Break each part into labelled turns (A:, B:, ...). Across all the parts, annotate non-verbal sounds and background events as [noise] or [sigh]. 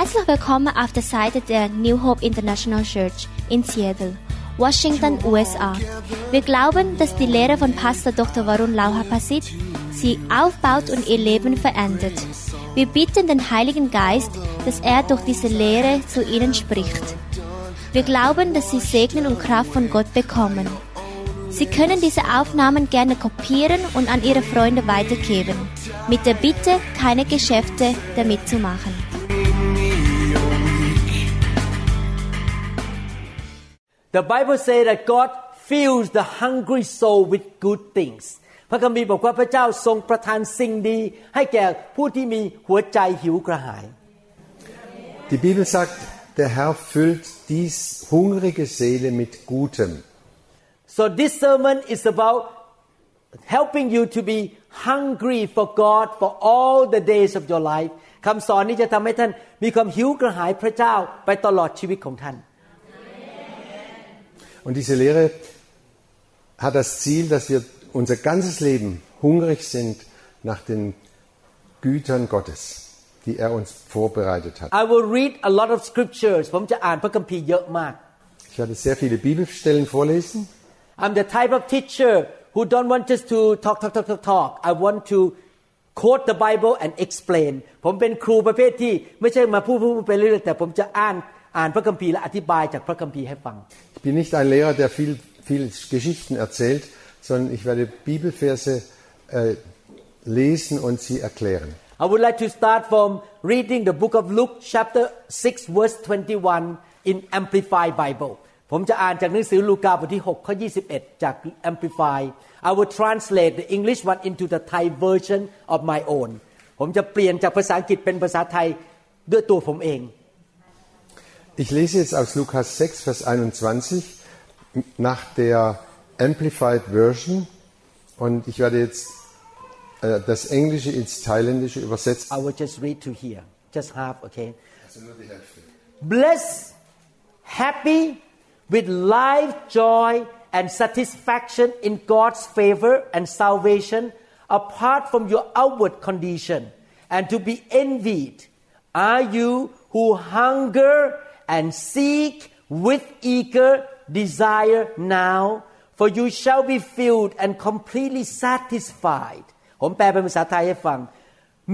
A: Herzlich willkommen auf der Seite der New Hope International Church in Seattle, Washington, USA. Wir glauben, dass die Lehre von Pastor Dr. Varun Lauhapasit sie aufbaut und ihr Leben verändert. Wir bitten den Heiligen Geist, dass er durch diese Lehre zu ihnen spricht. Wir glauben, dass sie Segen und Kraft von Gott bekommen. Sie können diese Aufnahmen gerne kopieren und an Ihre Freunde weitergeben, mit der Bitte, keine Geschäfte damit zu machen.
B: The Bible says that God fills the hungry soul with good things พระคัมภีร์บอกว่าพระเจ้าทรงประทานสิ่งดี ให้แก่ผู้ที่มีหัวใจหิวกระหาย
C: Die Bibel sagt, der Herr füllt dies hungrige Seele mit Gutem.
B: so this sermon is about helping you to be hungry for God for all the days of your life คำสอนนี้จะทำให้ท่านมีความหิวกระหายพระเจ้าไปตลอดชีวิตของท่าน
C: Und diese Lehre hat das Ziel, dass wir unser ganzes Leben hungrig sind nach den Gütern Gottes, die er uns vorbereitet hat.
B: I will read a lot of scriptures ผมจะอ่านพระคัมภีร์เยอะมาก
C: Ich werde sehr viele Bibelstellen vorlesen.
B: I'm the type of teacher who don't want just to talk talk talk talk talk I want to quote the Bible and explain ผมเป็นครูประเภทที่ไม่ใช่มาพูดพูดพูดไปเรื่อยๆแต่ผมจะอ่าน อ่านพระคัมภีร์และอธิบายจากพระคัมภีร์ให้ฟัง
C: Ich bin nicht ein Lehrer, der viel, viel Geschichten erzählt, sondern ich werde Bibelverse äh, lesen und sie erklären.
B: I would like to start from reading the book of Luke chapter 6 verse 21 in Amplified Bible ผมจะอ่านจากหนังสือลูกาบทที่6ข้อ21 จาก Amplify I will translate the English one into the Thai version of my own ผมจะเปลี่ยนจากภาษาอังกฤษเป็นภาษาไทยด้วยตัวผมเอง
C: Ich lese jetzt aus Lukas 6, Vers 21 nach der Amplified Version. Und ich werde jetzt äh, das Englische ins Thailändische übersetzen.
B: I will just read to here. Just half okay? Blessed happy with life joy and satisfaction in God's favor and salvation apart from your outward condition and to be envied. Are you who hunger and seek with eager desire now for you shall be filled and completely satisfied ผมแปลเป็นภาษาไทยให้ฟัง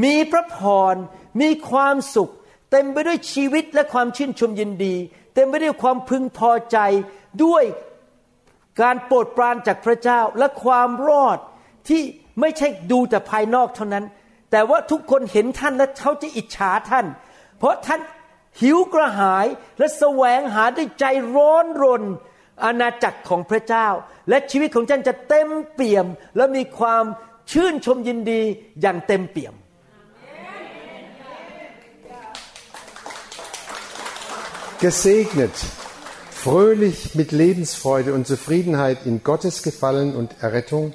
B: มีพระพร มีความสุข เต็มไปด้วยชีวิตและความชื่นชมยินดี เต็มไปด้วยความพึงพอใจ ด้วยการโปรดปรานจากพระเจ้าและความรอดที่ไม่ใช่ดูแต่ภายนอกเท่านั้น แต่ว่าทุกคนเห็นท่านและเขาจะอิจฉาท่าน เพราะท่าน หิวกระหายและแสวงหาด้วยใจร้อนรน อาณาจักรของพระเจ้า และชีวิตของท่านจะเต็มเปี่ยม และมีความชื่นชมยินดีอย่างเต็มเปี่ยม
C: Gesegnet, fröhlich mit Lebensfreude und Zufriedenheit in Gottes Gefallen und Errettung,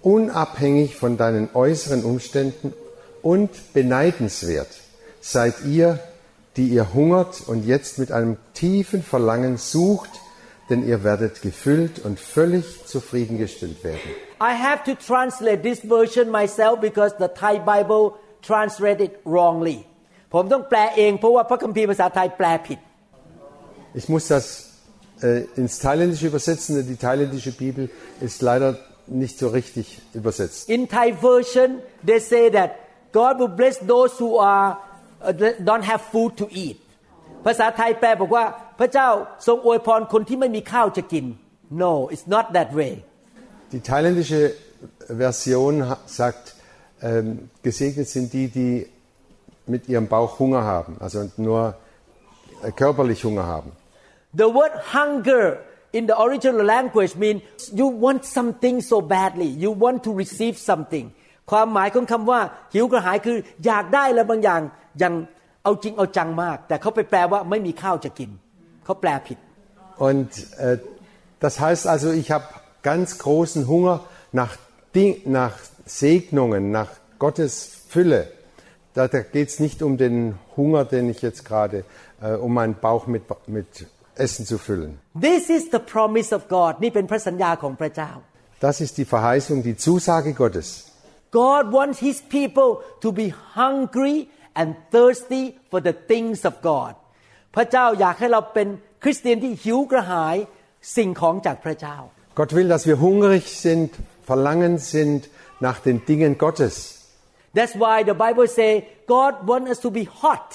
C: unabhängig von deinen äußeren Umständen und beneidenswert seid ihr, die ihr hungert und jetzt mit einem tiefen Verlangen sucht, denn ihr werdet gefüllt und völlig zufriedengestellt werden.
B: I have to translate this version myself because the Thai Bible translated wrongly ผมต้องแปลเองเพราะว่าพระคัมภีร์ภาษาไทยแปลผิด
C: Ich muss das äh, ins Thailändische übersetzen, denn die thailändische Bibel ist leider nicht so richtig übersetzt.
B: In Thai version they say that God will bless those who are uh, don't have food to eat ภาษาไทยแปลบอกว่า พระเจ้าทรงอวยพรคนที่ไม่มีข้าวจะกิน No it's not that way
C: Die thailändische Version ha- sagt, ähm, gesegnet sind die, die mit ihrem Bauch Hunger haben, also nur äh, körperlich Hunger haben.
B: The word hunger in the original language means you want something so badly you want to receive something ความหมายของคําว่าหิวกระหายคืออยากได้อะไรบางอย่างอย่างเอาจริงเอาจังมาก
C: und äh, das heißt also ich habe ganz großen Hunger nach Ding, nach Segnungen nach Gottes Fülle. Da, da geht es nicht um den Hunger den ich jetzt gerade äh, um meinen Bauch mit mit Essen zu füllen.
B: This is the promise of God. นี่เป็นพระสัญญาของพระเจ้า
C: Das ist die Verheißung die Zusage Gottes.
B: God wants His people to be hungry and thirsty for the things of God พระเจ้าอยากให้เราเป็นคริสเตียนที่หิวกระหายสิ่งของจากพระเจ้า
C: Gott will, dass wir hungrig sind, verlangen sind nach den Dingen Gottes.
B: That's why the Bible say God want us to be hot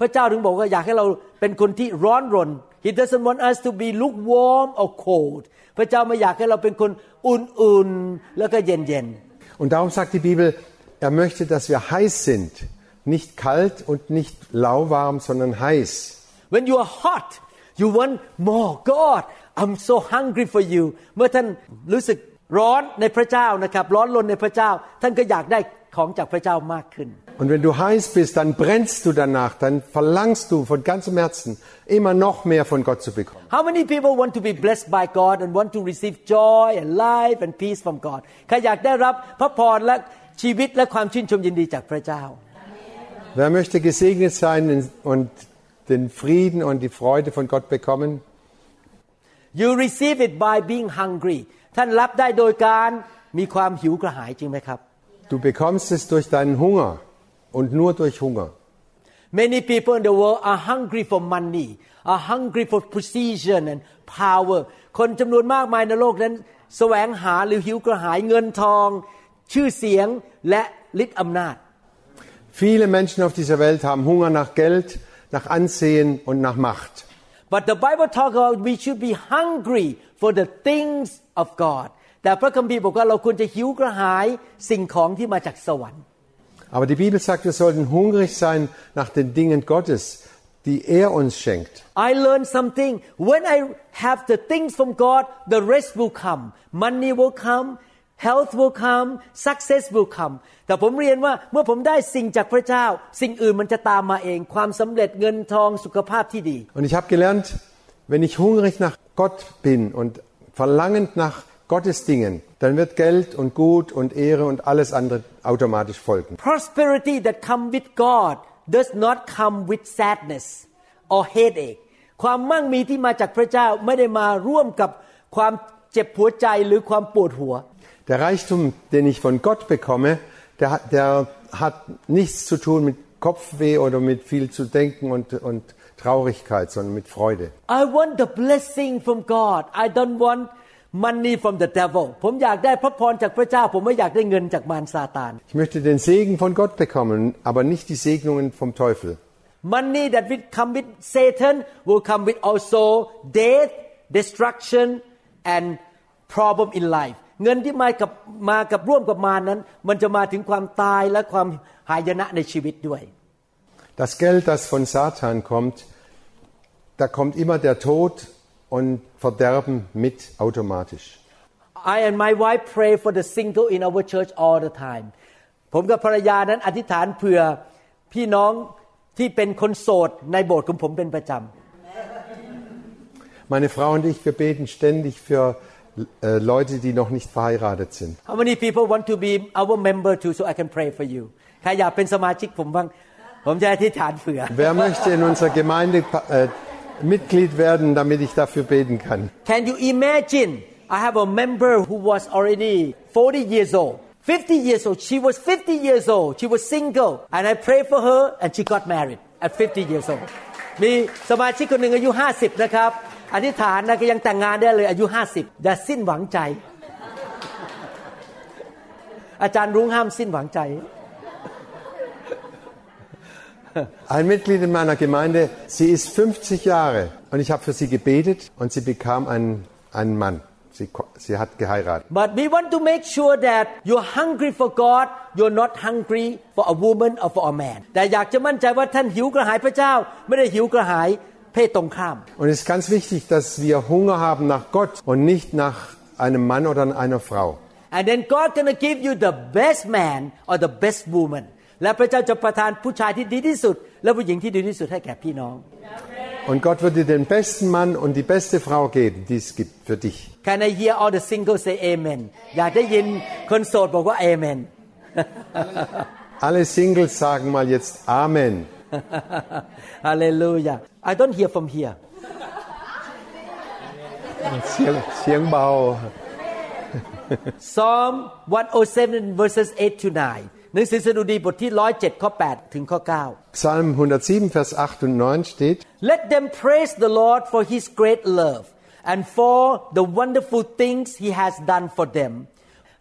B: พระเจ้าถึงบอกว่าอยากให้เราเป็นคนที่ร้อนรน He doesn't want us to be lukewarm or cold พระเจ้าไม่อยากให้เราเป็นคนอุ่นๆแล้วก็เย็น
C: Und darum sagt die Bibel, er möchte, dass wir heiß sind. Nicht kalt und nicht lauwarm, sondern heiß.
B: ๆ When you are hot you want more God I'm so hungry for you เมื่อท่านรู้สึกร้อนในพระเจ้านะครับร้อนรนในพระเจ้า ท่านก็อยากได้ของจากพระเจ้ามากขึ้น
C: Und wenn du heiß bist, dann brennst du danach, dann verlangst du von ganzem Herzen immer noch mehr von Gott zu bekommen.
B: How many people want to be blessed by God and want to receive joy and life and peace from God ใครอยากได้รับพระพรและชีวิตและความชื่นชมยินดีจากพระเจ้า
C: Wer möchte gesegnet sein und den Frieden und die Freude von Gott bekommen?
B: You receive it by being hungry ท่านรับได้โดยการมีความหิวกระหายจริงไหมครับ
C: Du bekommst es durch deinen Hunger Und nur durch Hunger.
B: Many people in the world are hungry for money are hungry for position and power คนจำนวนมากมายในโลกนั้นแสวงหาหรือหิวกระหายเงินทอง ชื่อเสียงและฤทธิ์อำนาจ
C: Viele Menschen auf dieser Welt haben Hunger nach Geld, nach Ansehen und nach Macht.
B: But the Bible talk about we should be hungry for the things of God แต่พระคัมภีร์บอกว่าเราควรจะหิวกระหายสิ่งของที่มาจากสวรรค์
C: Aber die Bibel sagt, wir sollten hungrig sein nach den Dingen Gottes, die er uns schenkt.
B: I learned something when I have the things from God the rest will come money will come health will come success will come แต่ผมเรียนว่าเมื่อผมได้สิ่งจากพระเจ้า สิ่งอื่นมันจะตามมาเอง ความสำเร็จเงินทองสุขภาพที่ดี
C: Und ich habe gelernt, wenn ich hungrig nach Gott bin und verlangend nach Gottes Dingen, dann wird Geld und Gut und Ehre und alles andere automatisch folgen.
B: prosperity that come with God does not come with sadness or headache ความมั่งมีที่มาจากพระเจ้าไม่ได้มาร่วมกับความเจ็บหัวใจหรือความปวดหัว
C: Der Reichtum, den ich von Gott bekomme, der, hat- der hat nichts zu tun mit Kopfweh oder mit viel zu denken und, und Traurigkeit, sondern mit Freude.
B: I want the blessing from God I don't want money from the devil ผมอยากได้พระพรจากพระเจ้า ผมไม่อยากได้เงินจากมารซาตาน
C: Ich möchte den Segen von Gott bekommen, aber nicht die Segnungen vom Teufel.
B: money that will come with Satan will come with also death destruction and problem in life เงินที่มากับมากับร่วมกับมารนั้น มันจะมาถึงความตายและความหายนะในชีวิตด้วย
C: Das Geld, das von Satan kommt, da kommt immer der Tod und Verderben mit automatisch.
B: I and my wife pray for the single in our church all the time ผมกับภรรยานั้นอธิษฐานเผื่อพี่น้องที่เป็นคนโสดในโบสถ์ของผมเป็นประจำ
C: Meine Frau und ich, wir beten ständig für äh, Leute, die noch nicht verheiratet sind.
B: How many people want to be our member too so I can pray for you ใครอยากเป็นสมาชิกผมบ้าง ผมจะอธิษฐานเผื่อ
C: Wer möchte in unserer Gemeinde äh, Mitglied werden, damit ich dafür beten kann?
B: Can you imagine I have a member who was already 40 years old 50 years old she was 50 years old she was single and I prayed for her and she got married at 50 years old มีสมาชิกคนหนึ่งอายุ 50 นะครับ อธิษฐานนะก็ยังแต่งงานได้เลยอายุ 50แต่าสิ้นหวังใจ อาจารย์รุ้งห้ามสิ้นหวังใจ
C: Ein Mitglied in meiner Gemeinde, sie ist 50 Jahre und ich habe für sie gebetet und sie bekam einen, einen Mann. Sie, ko- sie hat geheiratet.
B: But we want to make sure that you're hungry for God you're not hungry for a woman or for a man แต่อยากจะมั่นใจว่าท่านหิวกระหายพระเจ้า ไม่ได้หิวกระหายเพศตรงข้าม
C: Und es ist ganz wichtig, dass wir Hunger haben nach Gott und nicht nach einem Mann oder einer Frau.
B: and then God gonna give you the best man or the best woman และพระเจ้าจะประทานผู้ชายที่ดีที่สุด และผู้หญิงที่ดีที่สุดให้แก่พี่น้อง
C: Und Gott wird dir den besten Mann und die beste Frau geben, die es gibt für dich.
B: Can I hear all the singles say amen อยากได้ยินคนโสดบอกว่า amen
C: Alle Singles sagen mal jetzt Amen.
B: Hallelujah I don't hear from here
C: เสียงเสียงเบา
B: Psalm 107 verses 8 to 9 หนังสือสดุดีบทที่107ข้อ8ถึงข้อ9
C: Psalm 107, Vers 8 und 9 steht,
B: Let them praise the Lord for his great love and for the wonderful things he has done for them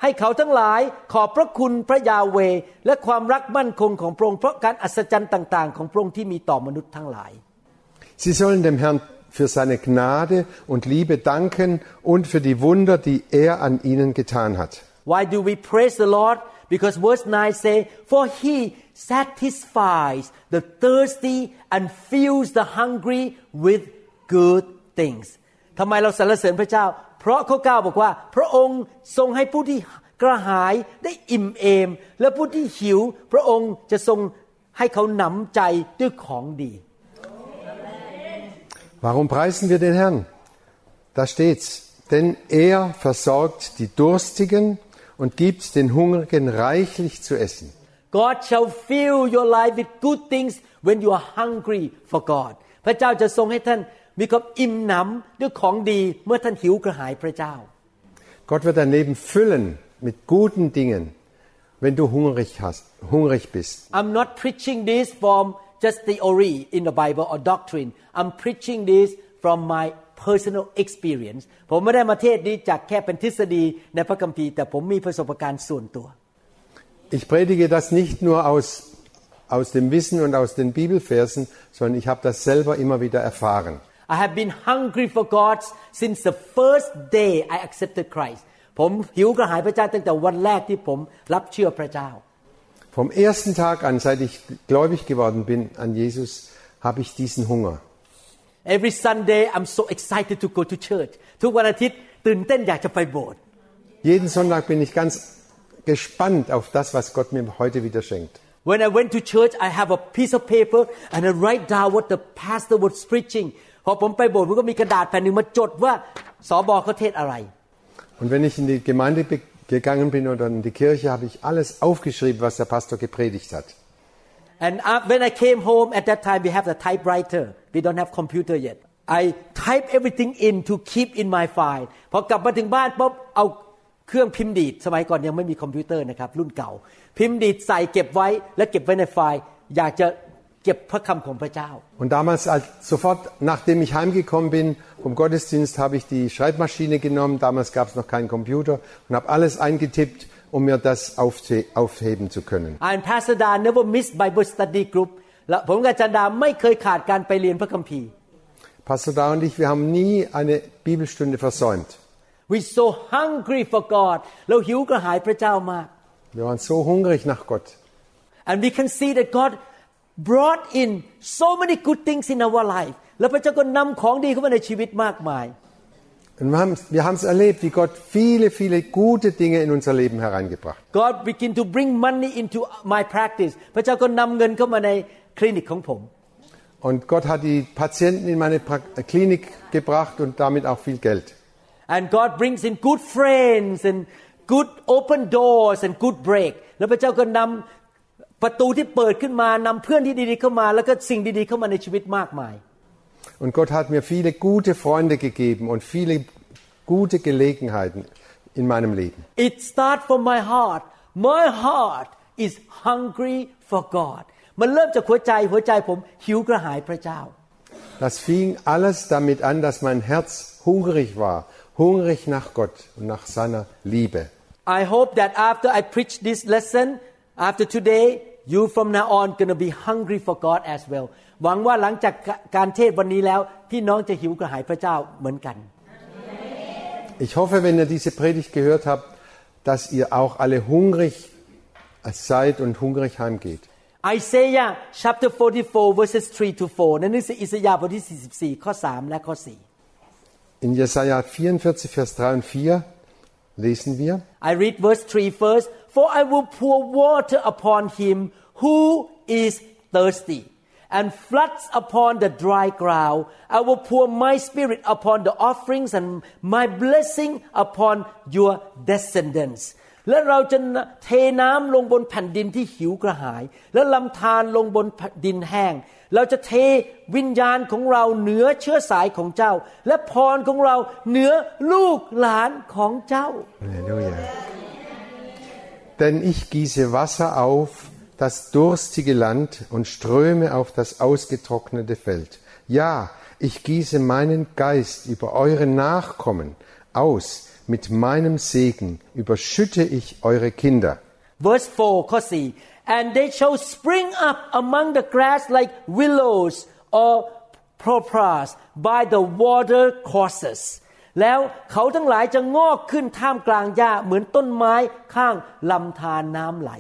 B: ให้เขาทั้งหลายขอบพระคุณพระยาเวห์และความรักมั่นคงของพระองค์เพราะการอัศจรรย์ต่าง ๆ ของพระองค์ที่มีต่อมนุษย์ทั้งหลาย
C: Sie sollen dem Herrn für seine Gnade und Liebe danken und für die Wunder, die er an ihnen getan hat.
B: Why do we praise the Lord? Because verse 9 say, For he satisfies the thirsty and fills the hungry with good things. ทำไมเราสรรเสริญพระเจ้า เพราะข้อ9บอกว่า พระองค์ทรงให้ผู้ที่กระหายได้อิ่มเอม และผู้ที่หิว พระองค์จะทรงให้เขาหนำใจด้วยของดี
C: Warum preisen wir den Herrn? Da steht's. Denn er versorgt die Durstigen und gibt den Hungrigen reichlich zu essen.
B: God shall fill your life with good things when you are hungry for God พระเจ้าจะทรงให้ท่านมีความอิ่มหนำด้วยของดีเมื่อท่านหิวกระหายพระเจ้า
C: Gott wird dein Leben füllen mit guten Dingen, wenn du hungrig, hast, hungrig bist.
B: I'm not preaching this from just theory in the Bible or doctrine I'm preaching this from my personal experience ผมไม่ได้มาเทศนี้จากแค่เป็นทฤษฎีในพระคัมภีร์แต่ผมมีประสบการณ์ส่วนตัว
C: Ich predige das nicht nur aus, aus dem Wissen und aus den Bibelversen, sondern ich habe das selber immer wieder erfahren.
B: I have been hungry for God since the first day I accepted Christ ผมหิวกระหายพระเจ้าตั้งแต่วันแรกที่ผมรับเชื่อพระเจ้า
C: Vom ersten Tag an, seit ich gläubig geworden bin an Jesus, habe ich diesen Hunger.
B: Every Sunday I'm so excited to go to church ทุกวันอาทิตย์ตื่นเต้นอยากจะไปโบสถ์
C: Jeden Sonntag bin ich ganz gespannt auf das, was Gott mir heute wieder schenkt.
B: When I went to church I have a piece of paper and I write down what the pastor was preaching พอผมไปโบสถ์ผมก็มีกระดาษแผ่นหนึ่งมาจดว่าสอบอเขาเทศอะไร
C: Und wenn ich in die Gemeinde be- gegangen bin oder in die Kirche, habe ich alles aufgeschrieben, was der Pastor gepredigt hat.
B: And uh, when I came home at that time we have the typewriter we don't have computer yet I type everything in to keep in my file พอกลับมาถึงบ้านปุ๊บเอาเครื่องพิมพ์ดีดสมัยก่อนยังไม่มีคอมพิวเตอร์นะครับรุ่นเก่า พิมพ์ดีดใส่เก็บไว้และเก็บไว้ในไฟล์ อยากจะเก็บพระคำของพระเจ้า
C: Und damals, als, sofort nachdem ich heimgekommen bin vom Gottesdienst, habe ich die Schreibmaschine genommen. Damals gab es noch keinen Computer und habe alles eingetippt, um mir das aufze- aufheben zu können.
B: and Pastor Da never miss Bible study group และผมกับอาจารย์ดาไม่เคยขาดการไปเรียนพระคัมภีร์
C: Pastor Da und ich, wir haben nie eine Bibelstunde versäumt.
B: we so hungry for God เราหิวกระหายพระเจ้ามาก
C: Wir waren so hungrig nach Gott.
B: And we can see that God brought in so many good things in our life แล้วพระเจ้าก็นำของดีเข้ามาในชีวิตมากมาย
C: Und wir haben, wir haben es erlebt, wie Gott viele, viele gute Dinge in unser Leben hereingebracht.
B: God begin to bring money into my practice พระเจ้าก็นำเงินเข้ามาในคลินิกของผม
C: Und Gott hat die Patienten in meine pra Klinik gebracht und damit auch viel Geld.
B: and God brings in good friends and good open doors and good break แล้วพระเจ้าก็นำประตูที่เปิดขึ้นมานำเพื่อนที่ดีๆเข้ามา แล้วก็สิ่งดีๆเข้ามาในชีวิตมากมาย
C: Und Gott hat mir viele gute Freunde gegeben und viele gute Gelegenheiten in meinem Leben.
B: It starts from my heart my heart is hungry for God มันเริ่มจากหัวใจหัวใจผมหิวกระหายพระเจ้า
C: Das fing alles damit an, dass mein Herz hungrig war, hungrig nach Gott und nach seiner Liebe.
B: I hope that after I preach this lesson after today you from now on gonna be hungry for God as well หวังว่าหลังจากการเทศน์วันนี้แล้ว พี่น้องจะหิวกระหายพระเจ้าเหมือนกัน
C: Ich hoffe, wenn ihr diese Predigt gehört habt, dass ihr auch alle hungrig seid und hungrig heimgeht.
B: Isaiah chapter 44 verses 3 to 4นั่นนี่คืออิสยาห์บทที่ 44 ข้อ 3 และข้อ 4
C: In Jesaja 44, Vers 3 und 4 lesen wir,
B: I read verse 3 first. For I will pour water upon him who is thirsty, And floods upon the dry ground. I will pour my spirit upon the offerings and my blessing upon your descendants. และเราจะเทน้ำลงบนแผ่นดินที่หิวกระหาย และลำธารลงบนดินแห้ง เราจะเทวิญญาณของเราเหนือเชื้อสายของเจ้า และพรของเราเหนือลูกหลานของเจ้า
C: Halleluja. Denn ich gieße Wasser auf das durstige Land und ströme auf das ausgetrocknete Feld. Ja, ich gieße meinen Geist über eure Nachkommen aus. Mit meinem Segen überschütte ich eure Kinder.
B: Verse 4,ข้อ4 And they shall spring up among the grass like willows or poplar by the water courses แล้วเขาทั้งหลายจะงอกขึ้นท่ามกลางหญ้าเหมือนต้นไม้ข้างลำธารน้ำไหล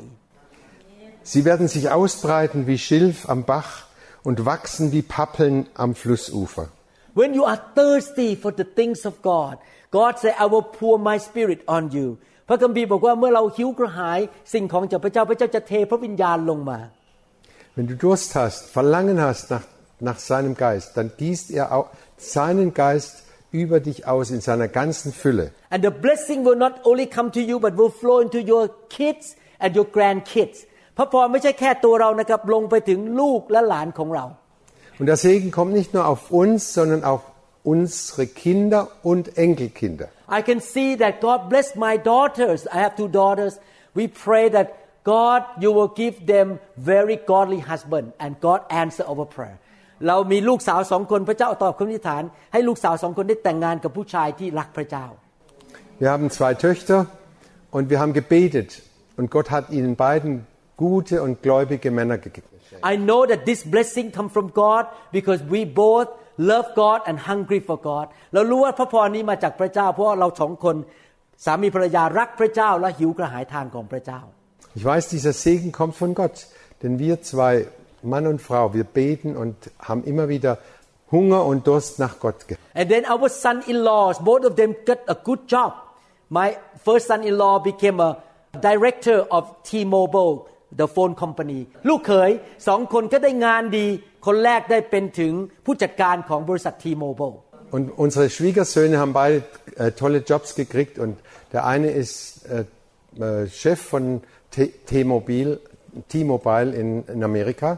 C: Sie werden sich ausbreiten wie Schilf am Bach und wachsen wie Pappeln am Flussufer.
B: When you are thirsty for the things of God God say I will pour my spirit on you พระคัมภีร์บอกว่าเมื่อเราหิวกระหายสิ่งของจากพระเจ้าพระเจ้าจะเทพระวิญญาณลงมา
C: Wenn du Durst hast, Verlangen hast nach, nach seinem Geist, dann gießt er auch seinen Geist über dich aus in seiner ganzen Fülle.
B: and the blessing will not only come to you but will flow into your kids and your grandkids พระพรไม่ใช่แค่ตัวเรานะครับลงไปถึงลูกและหลานของเรา
C: Und der Segen kommt nicht nur auf uns, sondern auf unsere Kinder und Enkelkinder.
B: I can see that God bless my daughters I have two daughters we pray that God you will give them very godly husband and God answer our prayer เรามีลูกสาวสองคนพระเจ้าตอบคำอธิษฐาน ให้ลูกสาวสองคนได้แต่งงานกับผู้ชายที่รักพระเจ้า
C: Wir haben zwei Töchter und wir haben gebetet und Gott hat ihnen beiden gute und gläubige Männer gegeben.
B: I know that this blessing come from God because we both love God and hungry for God เรารู้ว่าพระพรนี้มาจากพระเจ้า เพราะว่าเราสองคนสามีภรรยารักพระเจ้าและหิวกระหายทางของพระเจ้า
C: Ich weiß, dieser Segen kommt von Gott, denn wir zwei, Mann und Frau, wir beten und haben immer wieder Hunger und Durst nach Gott gehabt.
B: And then our son-in-laws both of them got a good job my first son-in-law became a director of T-Mobile the phone company ลูกเขยสองคนก็ได้งานดี คนแรกได้เป็นถึงผู้จัดการของบริษัท T-Mobile
C: Und unsere Schwiegersöhne haben beide äh, tolle Jobs gekriegt und der eine ist äh, äh, Chef von T- T-Mobile T-Mobile in, in Amerika.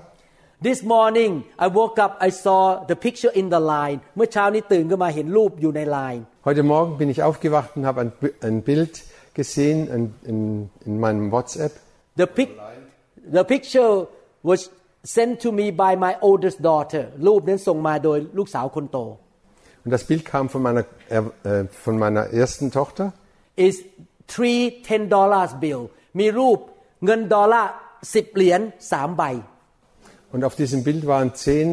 B: This morning I woke up I saw the picture in the line เมื่อเช้านี้ตื่นขึ้นมาเห็นรูปอยู่ใน line
C: Heute Morgen bin ich aufgewacht und habe ein, Bi- ein Bild gesehen in, in, in meinem WhatsApp.
B: the pic the picture was sent to me by my oldest daughter รูปนั้นส่งมาโดยลูกสาวคนโต
C: Und das Bild kam von meiner, äh, äh, von meiner ersten Tochter.
B: is three ten dollars bill มีรูปเงินดอลลาร์สิบเหรียญสามใบ
C: Und auf diesem Bild waren zehn,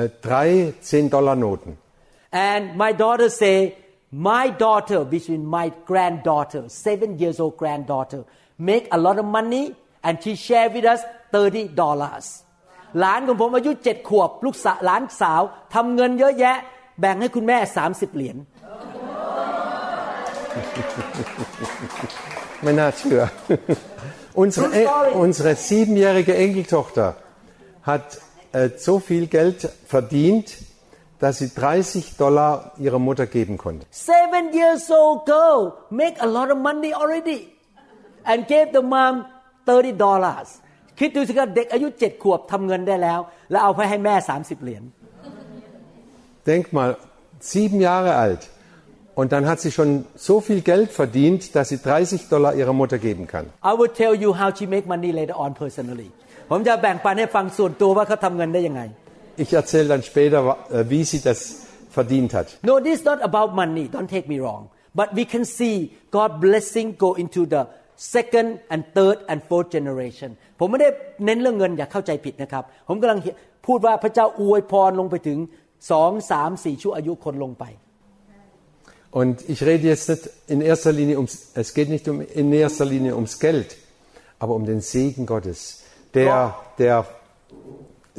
C: äh, drei 10-Dollar-Noten.
B: and my daughter say my daughter which is my granddaughter seven years old granddaughter make a lot of money and she share with us 30 dollars หลานของผมอายุเจ็ดขวบ ลูกสาวหลานสาวทำเงินเยอะแยะ แบ่งให้คุณแม่ 30 เหรียญ
C: Mein Natur. [laughs] [laughs] unsere,
B: True story.
C: äh, unsere siebenjährige Enkeltochter hat äh, so viel Geld verdient, dass sie 30 Dollar ihrer Mutter geben konnte.
B: seven years old girl make a lot of money already and gave the mom 30 dollars คิดดูสิครับเด็กอายุเจ็ดขวบทำเงินได้แล้ว แล้วเอาไปให้แม่ 30 เหรียญ
C: Denk mal, sieben Jahre alt. Und dann hat sie schon so viel Geld verdient, dass sie 30 Dollar ihrer Mutter geben kann.
B: I will tell you how she make money later on personally ผมจะแบ่งปันให้ฟังส่วนตัวว่าเขาทำเงินได้ยังไง
C: Ich erzähle dann später, wa- äh, wie sie das verdient hat.
B: No this is not about money don't take me wrong but we can see God blessing go into the second and third and fourth generation ผมไม่ได้เน้นเรื่องเงินอย่าเข้าใจผิดนะครับ ผมกำลังพูดว่าพระเจ้าอวยพรลงไปถึงสองสามสี่ชั่วอายุคนลงไป
C: Und ich rede jetzt nicht in erster Linie ums, es geht nicht um, in erster Linie ums Geld, aber um den Segen Gottes, der, der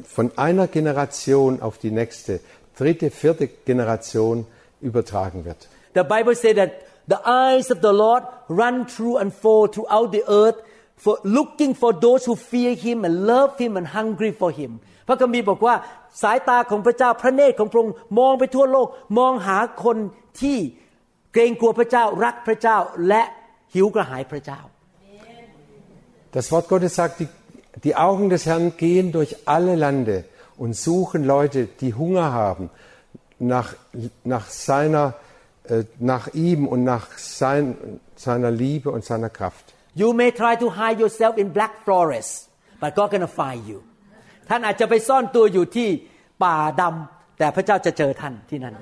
C: von einer Generation auf die nächste, dritte, vierte Generation übertragen wird.
B: The Bible says that the eyes of the Lord run through and forth throughout the earth for looking for those who fear Him and love Him and hungry for Him พระคัมภีร์บอกว่าสายตาของพระเจ้าพระเนตรของพระองค์มองไปทั่วโลก มองหาคนที่เกรงกลัวพระเจ้ารักพระเจ้าและหิวกระหายพระเจ้า
C: Das Wort Gottes sagt, die, die Augen des Herrn gehen durch alle Lande und suchen Leute, die Hunger haben nach, nach, seiner, äh, nach ihm und nach sein, seiner Liebe und seiner Kraft.
B: You may try to hide yourself in black forest but God gonna find you ท่านอาจจะไปซ่อนตัวอยู่ที่ป่าดำแต่พระเจ้าจะเจอท่านที่นั่น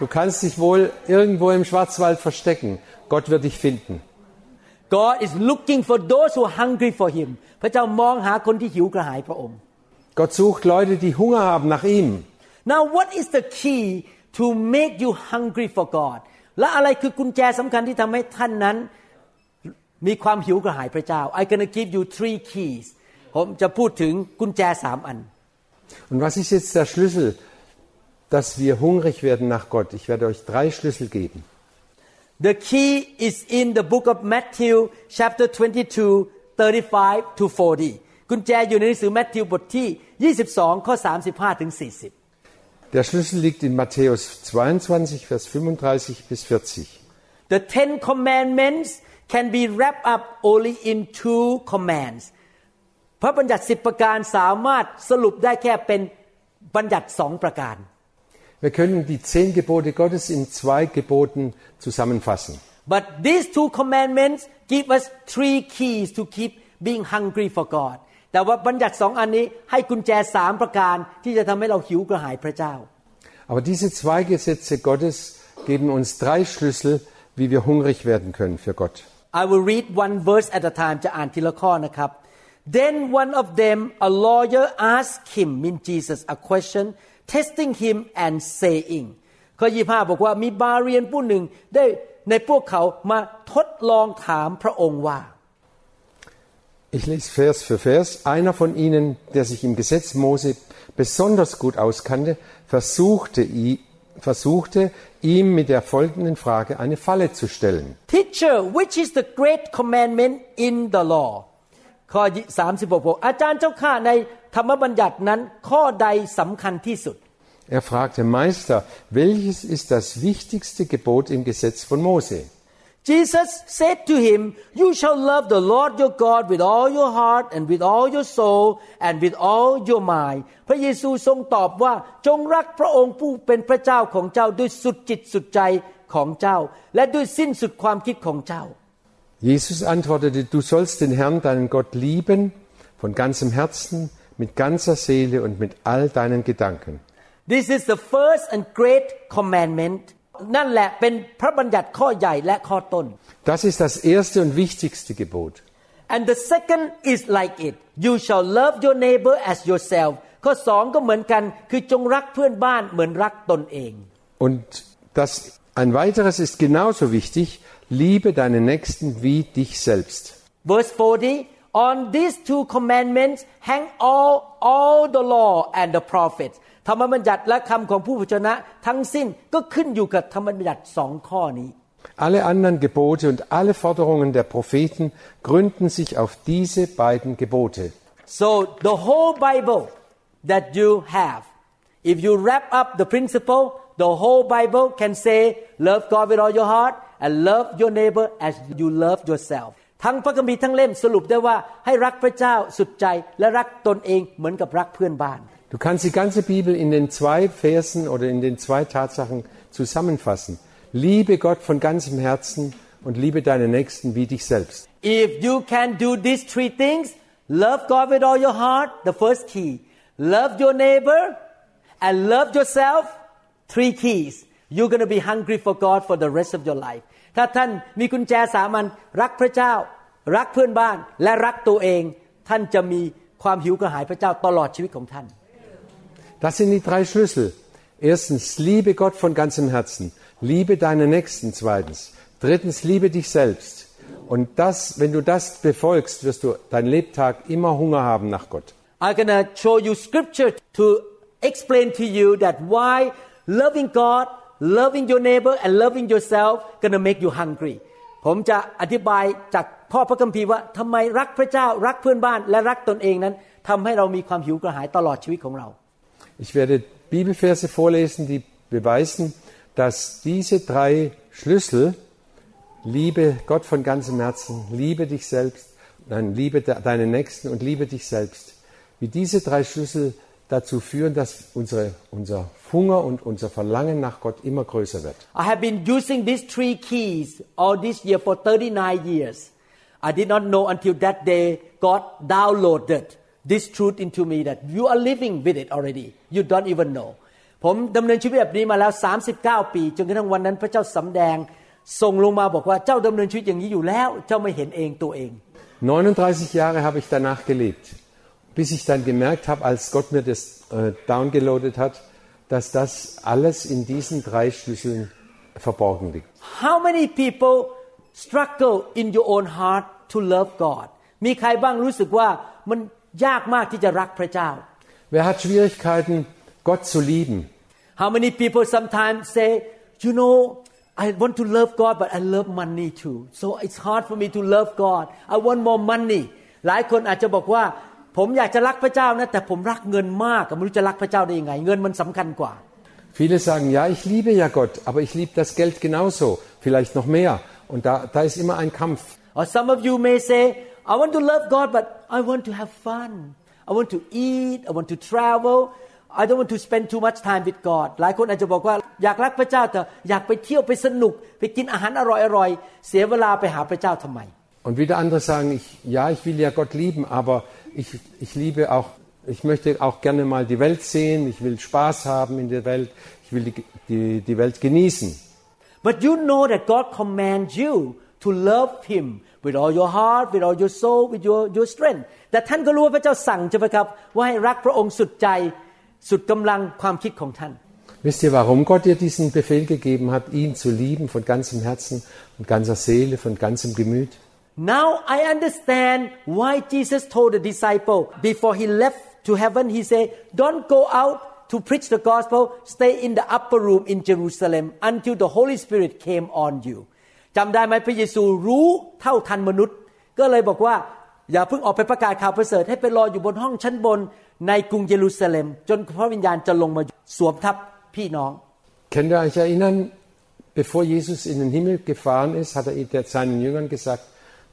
C: Du kannst dich wohl irgendwo im Schwarzwald verstecken. Gott wird dich finden.
B: God is looking for those who are hungry for Him พระเจ้ามองหาคนที่หิวกระหายพระองค์
C: Gott sucht Leute, die Hunger haben nach ihm.
B: Now what is the key to make you hungry for God และอะไรคือกุญแจสำคัญที่ทำให้ท่านนั้น มีความหิวกระหายพระเจ้า I gonna give you three keys ผมจะพูดถึงกุญแจสามอัน
C: Und was ist jetzt der Schlüssel, dass wir hungrig werden nach Gott? Ich werde euch drei Schlüssel geben.
B: The key is in the book of Matthew chapter 22 35 to 40 กุญแจอยู่ในหนังสือแมทธิวบทที่ 22 ข้อ 35 ถึง 40
C: Der Schlüssel liegt in Matthäus 22, Vers 35 bis 40.
B: The Ten Commandments can be wrapped up only in two commands พระบัญญัติสิบประการสามารถสรุปได้แค่เป็นบัญญัติสองประการ
C: Wir können die zehn Gebote Gottes in zwei Geboten zusammenfassen.
B: But these two commandments give us three keys to keep being hungry for God แต่ว่าบัญญัติสองอันนี้ให้กุญแจสามประการที่จะทำให้เราหิวกระหายพระเจ้า
C: Aber diese zwei Gesetze Gottes geben uns drei Schlüssel, wie wir hungrig werden können für Gott.
B: I will read one verse at a time จะอ่านทีละข้อนะครับ Then one of them a lawyer asked him mean Jesus a question testing him and saying ข้อยี่ห้าบอกว่ามีบาเรียนผู้หนึ่งได้ในพวกเขามาทดลองถามพระองค์ว่า
C: Ich lese Vers für Vers. Einer von ihnen, der sich im Gesetz Mose besonders gut auskannte, versuchte, i- versuchte ihm mit der folgenden Frage eine Falle zu stellen.
B: Teacher which is the great commandment in the law ข้อ36บอกอาจารย์เจ้าข้าในธรรมบัญญัตินั้นข้อใดสำคัญที่สุด
C: Er fragte, Meister, welches ist das wichtigste Gebot im Gesetz von Mose?
B: Jesus said to him, You shall love the Lord your God with all your heart and with all your soul and with all your mind พระเยซูทรงตอบว่าจงรักพระองค์ผู้เป็นพระเจ้าของเจ้าด้วยสุดจิตสุดใจของเจ้า และด้วยสิ้นสุดความคิดของเจ้า
C: Jesus antwortete, du sollst den Herrn, deinen Gott, lieben von ganzem Herzen, mit ganzer Seele und mit all deinen Gedanken.
B: This is the first and great commandment นั่นแหละเป็นพระบัญญัติข้อใหญ่และข้อต้น
C: Das ist das erste und wichtigste Gebot.
B: and the second is like it you shall love your neighbor as yourself ข้อสองก็เหมือนกันคือจงรักเพื่อนบ้านเหมือนรักตนเอง
C: Und das, ein weiteres ist genauso wichtig, liebe deinen Nächsten wie dich selbst.
B: Verse 40 On these two commandments hang all all the law and the prophets ธรรมบัญญัติและคำของผู้พชนะทั้งสิ้นก็ขึ้นอยู่กับธรรมบัญญัติสองข้อนี้
C: Alle anderen Gebote und alle Forderungen der Propheten gründen sich auf diese beiden Gebote.
B: so the whole Bible that you have if you wrap up the principle the whole Bible can say love God with all your heart and love your neighbor as you love yourself ทั้งพระคัมภีร์ทั้งเล่มสรุปได้ว่าให้รักพระเจ้าสุดใจและรักตนเองเหมือนกับรักเพื่อนบ้าน
C: Du kannst die ganze Bibel in den zwei Versen oder in den zwei Tatsachen zusammenfassen. Liebe Gott von ganzem Herzen und liebe deinen Nächsten wie dich selbst.
B: If you can do these three things, love God with all your heart, the first key. Love your neighbor and love yourself, three keys. You're going to be hungry for God for the rest of your life. ถ้าท่านมีกุญแจสามัญรักพระเจ้า รักเพื่อนบ้าน และรักตัวเอง ท่านจะมีความหิวกระหายพระเจ้าตลอดชีวิตของท่าน
C: Das sind die drei Schlüssel. Erstens, liebe Gott von ganzem Herzen. Liebe deinen Nächsten. Zweitens. Drittens, liebe dich selbst. Und das, wenn du das befolgst, wirst du dein Lebtag immer Hunger haben nach Gott.
B: I'm gonna show you scripture to explain to you that why loving God, loving your neighbor, and loving yourself gonna make you hungry. ผมจะอธิบายจากพ่อพระคัมภีร์ว่าทำไมรักพระเจ้ารักเพื่อนบ้าน และรักตนเองนั้นทำให้เรามีความหิวกระหายตลอดชีวิตของเรา
C: ich werde Bibelverse vorlesen, die beweisen, dass diese drei Schlüssel, liebe Gott von ganzem Herzen, liebe dich selbst, nein, liebe de- deinen Nächsten und liebe dich selbst, wie diese drei Schlüssel dazu führen, dass unsere, unser Hunger und unser Verlangen nach Gott immer größer wird.
B: I have been using these three keys all this year for 39 years. I did not know until that day God downloaded this truth into me that you are living with it already. You don't even know. ผมดำเนินชีวิตแบบนี้มาแล้ว 39 ปี จนกระทั่งวันนั้นพระเจ้าสำแดงส่งลงมาบอกว่าเจ้าดำเนินชีวิตอย่างนี้อยู่แล้ว เจ้าไม่เห็นเองตัวเอง
C: 39 Jahre habe ich danach gelebt, bis ich dann gemerkt habe, als Gott mir das äh, downgeloadet hat, dass das alles in diesen drei Schlüsseln verborgen liegt.
B: How many people struggle in your own heart to love God มีใครบ้างรู้สึกว่ามัน ยากมากที่จะรักพระเจ้า
C: Wer hat Schwierigkeiten, Gott zu lieben?
B: How many people sometimes say you know I want to love God but I love money too so it's hard for me to love God I want more money หลายคนอาจจะบอกว่า ผมอยากจะรักพระเจ้านะแต่ผมรักเงินมากไม่รู้จะรักพระเจ้าได้ยังไง เงินมันสำคัญกว่า
C: Viele sagen, ja, ich liebe ja Gott, aber ich liebe das Geld genauso, vielleicht noch mehr. Und da, da ist immer ein Kampf.
B: Or some of you may say, I want to love God, but I want to have fun. I want to eat. I want to travel. I don't want to spend too much time with God. หลายคนอาจจะบอกว่าอยากรักพระเจ้าแต่อยากไปเที่ยวไปสนุก ไปกินอาหารอร่อยๆ เสียเวลาไปหาพระเจ้าทำไม
C: Und wieder andere sagen, ich, ja, ich will ja Gott lieben, aber ich, ich liebe auch, ich möchte auch gerne mal die Welt sehen, ich will Spaß haben in der Welt, ich will die, die, die Welt genießen.
B: But you know that God commands you to love Him with all your heart, with all your soul, with your your strength. แต่ท่านก็รู้ว่าพระเจ้าสั่งใช่ไหมครับ ว่าให้รักพระองค์สุดใจสุดกำลังความคิดของท่าน
C: Wisst ihr, warum Gott dir diesen Befehl gegeben hat, ihn zu lieben von ganzem Herzen, von ganzer Seele, von ganzem Gemüt?
B: Now I understand why Jesus told the disciple before he left to heaven, he said, Don't go out to preach the gospel, stay in the upper room in Jerusalem until the Holy Spirit came on you. จำได้ไหมพระเยซูรู้เท่าทันมนุษย์ ก็เลยบอกว่าอย่าเพิ่งออกไปประกาศข่าวประเสริฐให้ไปรออยู่บนห้องชั้นบนในกรุงเยรูซาเล็ม จนพระวิญญาณจะลงมาสวมทับพี่น้อง
C: Könnt ihr euch erinnern, bevor Jesus in den Himmel gefahren ist, hat er seinen Jüngern gesagt,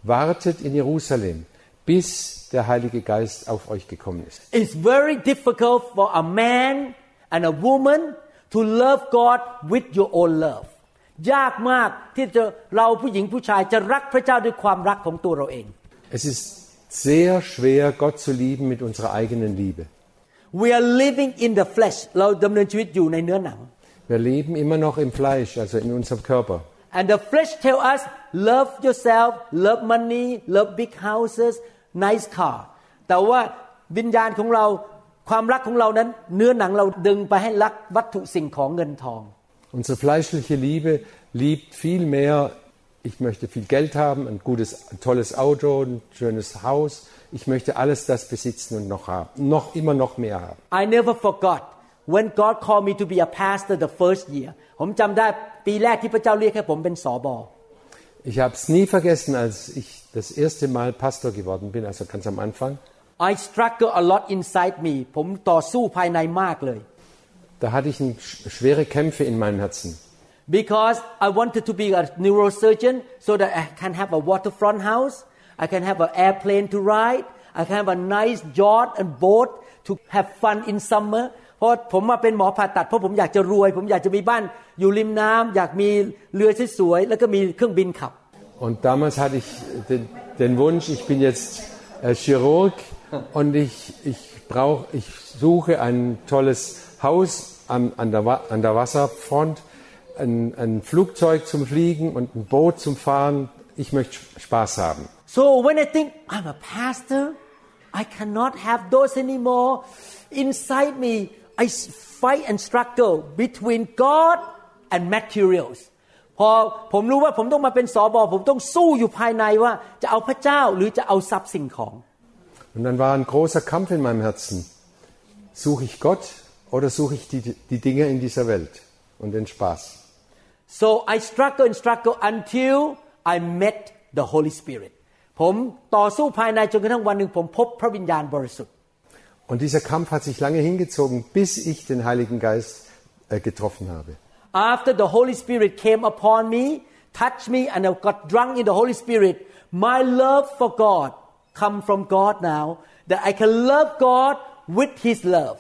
C: wartet in Jerusalem, bis der Heilige Geist auf euch gekommen ist.
B: It's very difficult for a man and a woman to love God with your own love ยากมากที่จะเราผู้หญิงผู้ชายจะรักพระเจ้าด้วยความรักของตัวเราเอง
C: Es ist sehr schwer, Gott zu lieben mit unserer eigenen Liebe.
B: We are living in the flesh เราดำเนินชีวิตอยู่ในเนื้อหนัง
C: Wir leben immer noch im Fleisch, also in unserem Körper.
B: and the flesh tell us love yourself love money love big houses nice car แต่ว่าวิญญาณของเราความรักของเรานั้น เนื้อหนังเราดึงไปให้รักวัตถุสิ่งของเงินทอง
C: Unsere fleischliche Liebe liebt viel mehr, ich möchte viel Geld haben, ein gutes, ein tolles Auto, ein schönes Haus. Ich möchte alles das besitzen und noch haben, noch immer noch mehr haben.
B: I never forgot when God called me to be a pastor the first year ผมจำได้ปีแรกที่พระเจ้าเรียกให้ผมเป็นสอบอ
C: Ich habe es nie vergessen, als ich das erste Mal Pastor geworden bin, also ganz am Anfang.
B: I struggle a lot inside me ผมต่อสู้ภายในมากเลย
C: Da hatte ich ein, sch- schwere Kämpfe in meinem Herzen.
B: because I wanted to be a neurosurgeon so that I can have a waterfront house I can have an airplane to ride I can have a nice yacht and boat to have fun in summer เพราะผมมาเป็นหมอผ่าตัดเพราะผมอยากจะรวย ผมอยากจะมีบ้านอยู่ริมน้ำอยากมีเรือสวยๆแล้วก็มีเครื่องบินขับ
C: Und damals hatte ich den, den Wunsch, ich bin jetzt äh, Chirurg und ich, ich, brauch, ich suche ein tolles Haus an, an, der, Wa- an der Wasserfront, ein, ein Flugzeug zum Fliegen und ein Boot zum Fahren. Ich möchte Spaß haben.
B: So when I think I'm a pastor, I cannot have those anymore. Inside me, I s- fight and struggle between God and materials. พอผมรู้ว่าผมต้องมาเป็นสอบอผมต้องสู้อยู่ภายในว่าจะเอาพระเจ้าหรือจะเอาทรัพย์สิ่งของ
C: Und dann war ein großer Kampf in meinem Herzen. Suche ich Gott oder suche ich die, die Dinge in dieser Welt und den Spaß?
B: so I struggle and struggle until I met the Holy Spirit ผมต่อสู้ภายในจนกระทั่งวันหนึ่งผมพบพระวิญญาณบริสุทธิ์
C: Und dieser Kampf hat sich lange hingezogen, bis ich den Heiligen Geist äh, getroffen habe.
B: After the Holy Spirit came upon me, touched me, and I got drunk in the Holy Spirit, my love for God come from God now that I can love God with His love.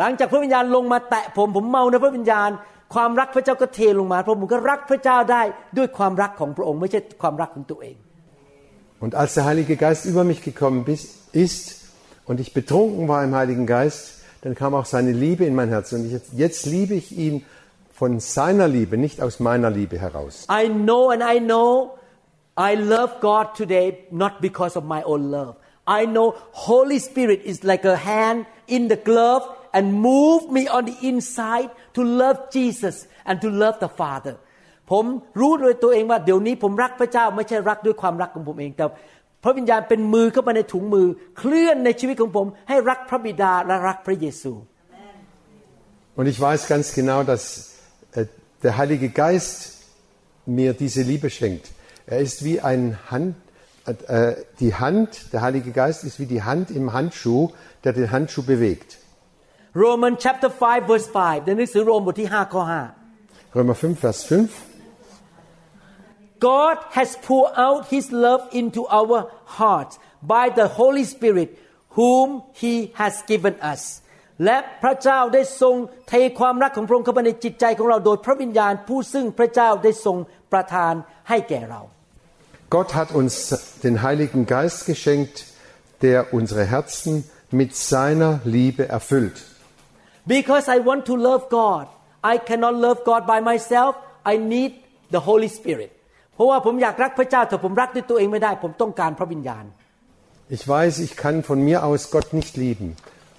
B: หลังจากพระวิญญาณลงมาแตะผมผมเมาในพระวิญญาณ ความรักพระเจ้าก็เทลงมาเพราะผมก็รักพระเจ้าได้ด้วยความรักของพระองค์ไม่ใช่ความรักของตัวเอง
C: Und als der Heilige Geist über mich gekommen bis- ist und ich betrunken war im Heiligen Geist, dann kam auch seine Liebe in mein Herz. Und ich, jetzt liebe ich ihn von seiner Liebe, nicht aus meiner Liebe heraus.
B: I know and I know I love God today not because of my own love. I know Holy Spirit is like a hand in the glove and move me on the inside to love Jesus and to love the Father. ผมรู้โดยตัวเองว่าเดี๋ยวนี้ผมรักพระเจ้าไม่ใช่รักด้วยความรักของผมเองแต่พระวิญญาณเป็นมือเข้ามาในถุงมือ เคลื่อนในชีวิตของผม ให้รักพระบิดาและรักพระเยซู
C: Und ich weiß ganz genau, dass äh, der Heilige Geist mir diese Liebe schenkt. Er ist wie ein Hand, äh, die Hand, der Heilige Geist ist wie die Hand im Handschuh, der den Handschuh bewegt.
B: Roman chapter 5 verse 5ในหนังสือโรมบทที่5ข้อ5
C: Römer 5, Vers 5.
B: God has poured out His love into our hearts by the Holy Spirit whom He has given us และพระเจ้าได้ทรงเทความรักของพระองค์เข้าไปในจิตใจของเราโดยพระวิญญาณผู้ซึ่งพระเจ้าได้ทรงประทานให้แก่เรา
C: Gott hat uns den Heiligen Geist geschenkt, der unsere Herzen mit seiner Liebe erfüllt.
B: Because I want to love God I cannot love God by myself I need the Holy Spirit เพราะว่าผมอยากรักพระเจ้าแต่ผมรักด้วยตัวเองไม่ได้ ผมต้องการพระวิญญาณ
C: Ich weiß, ich kann von mir aus Gott nicht lieben.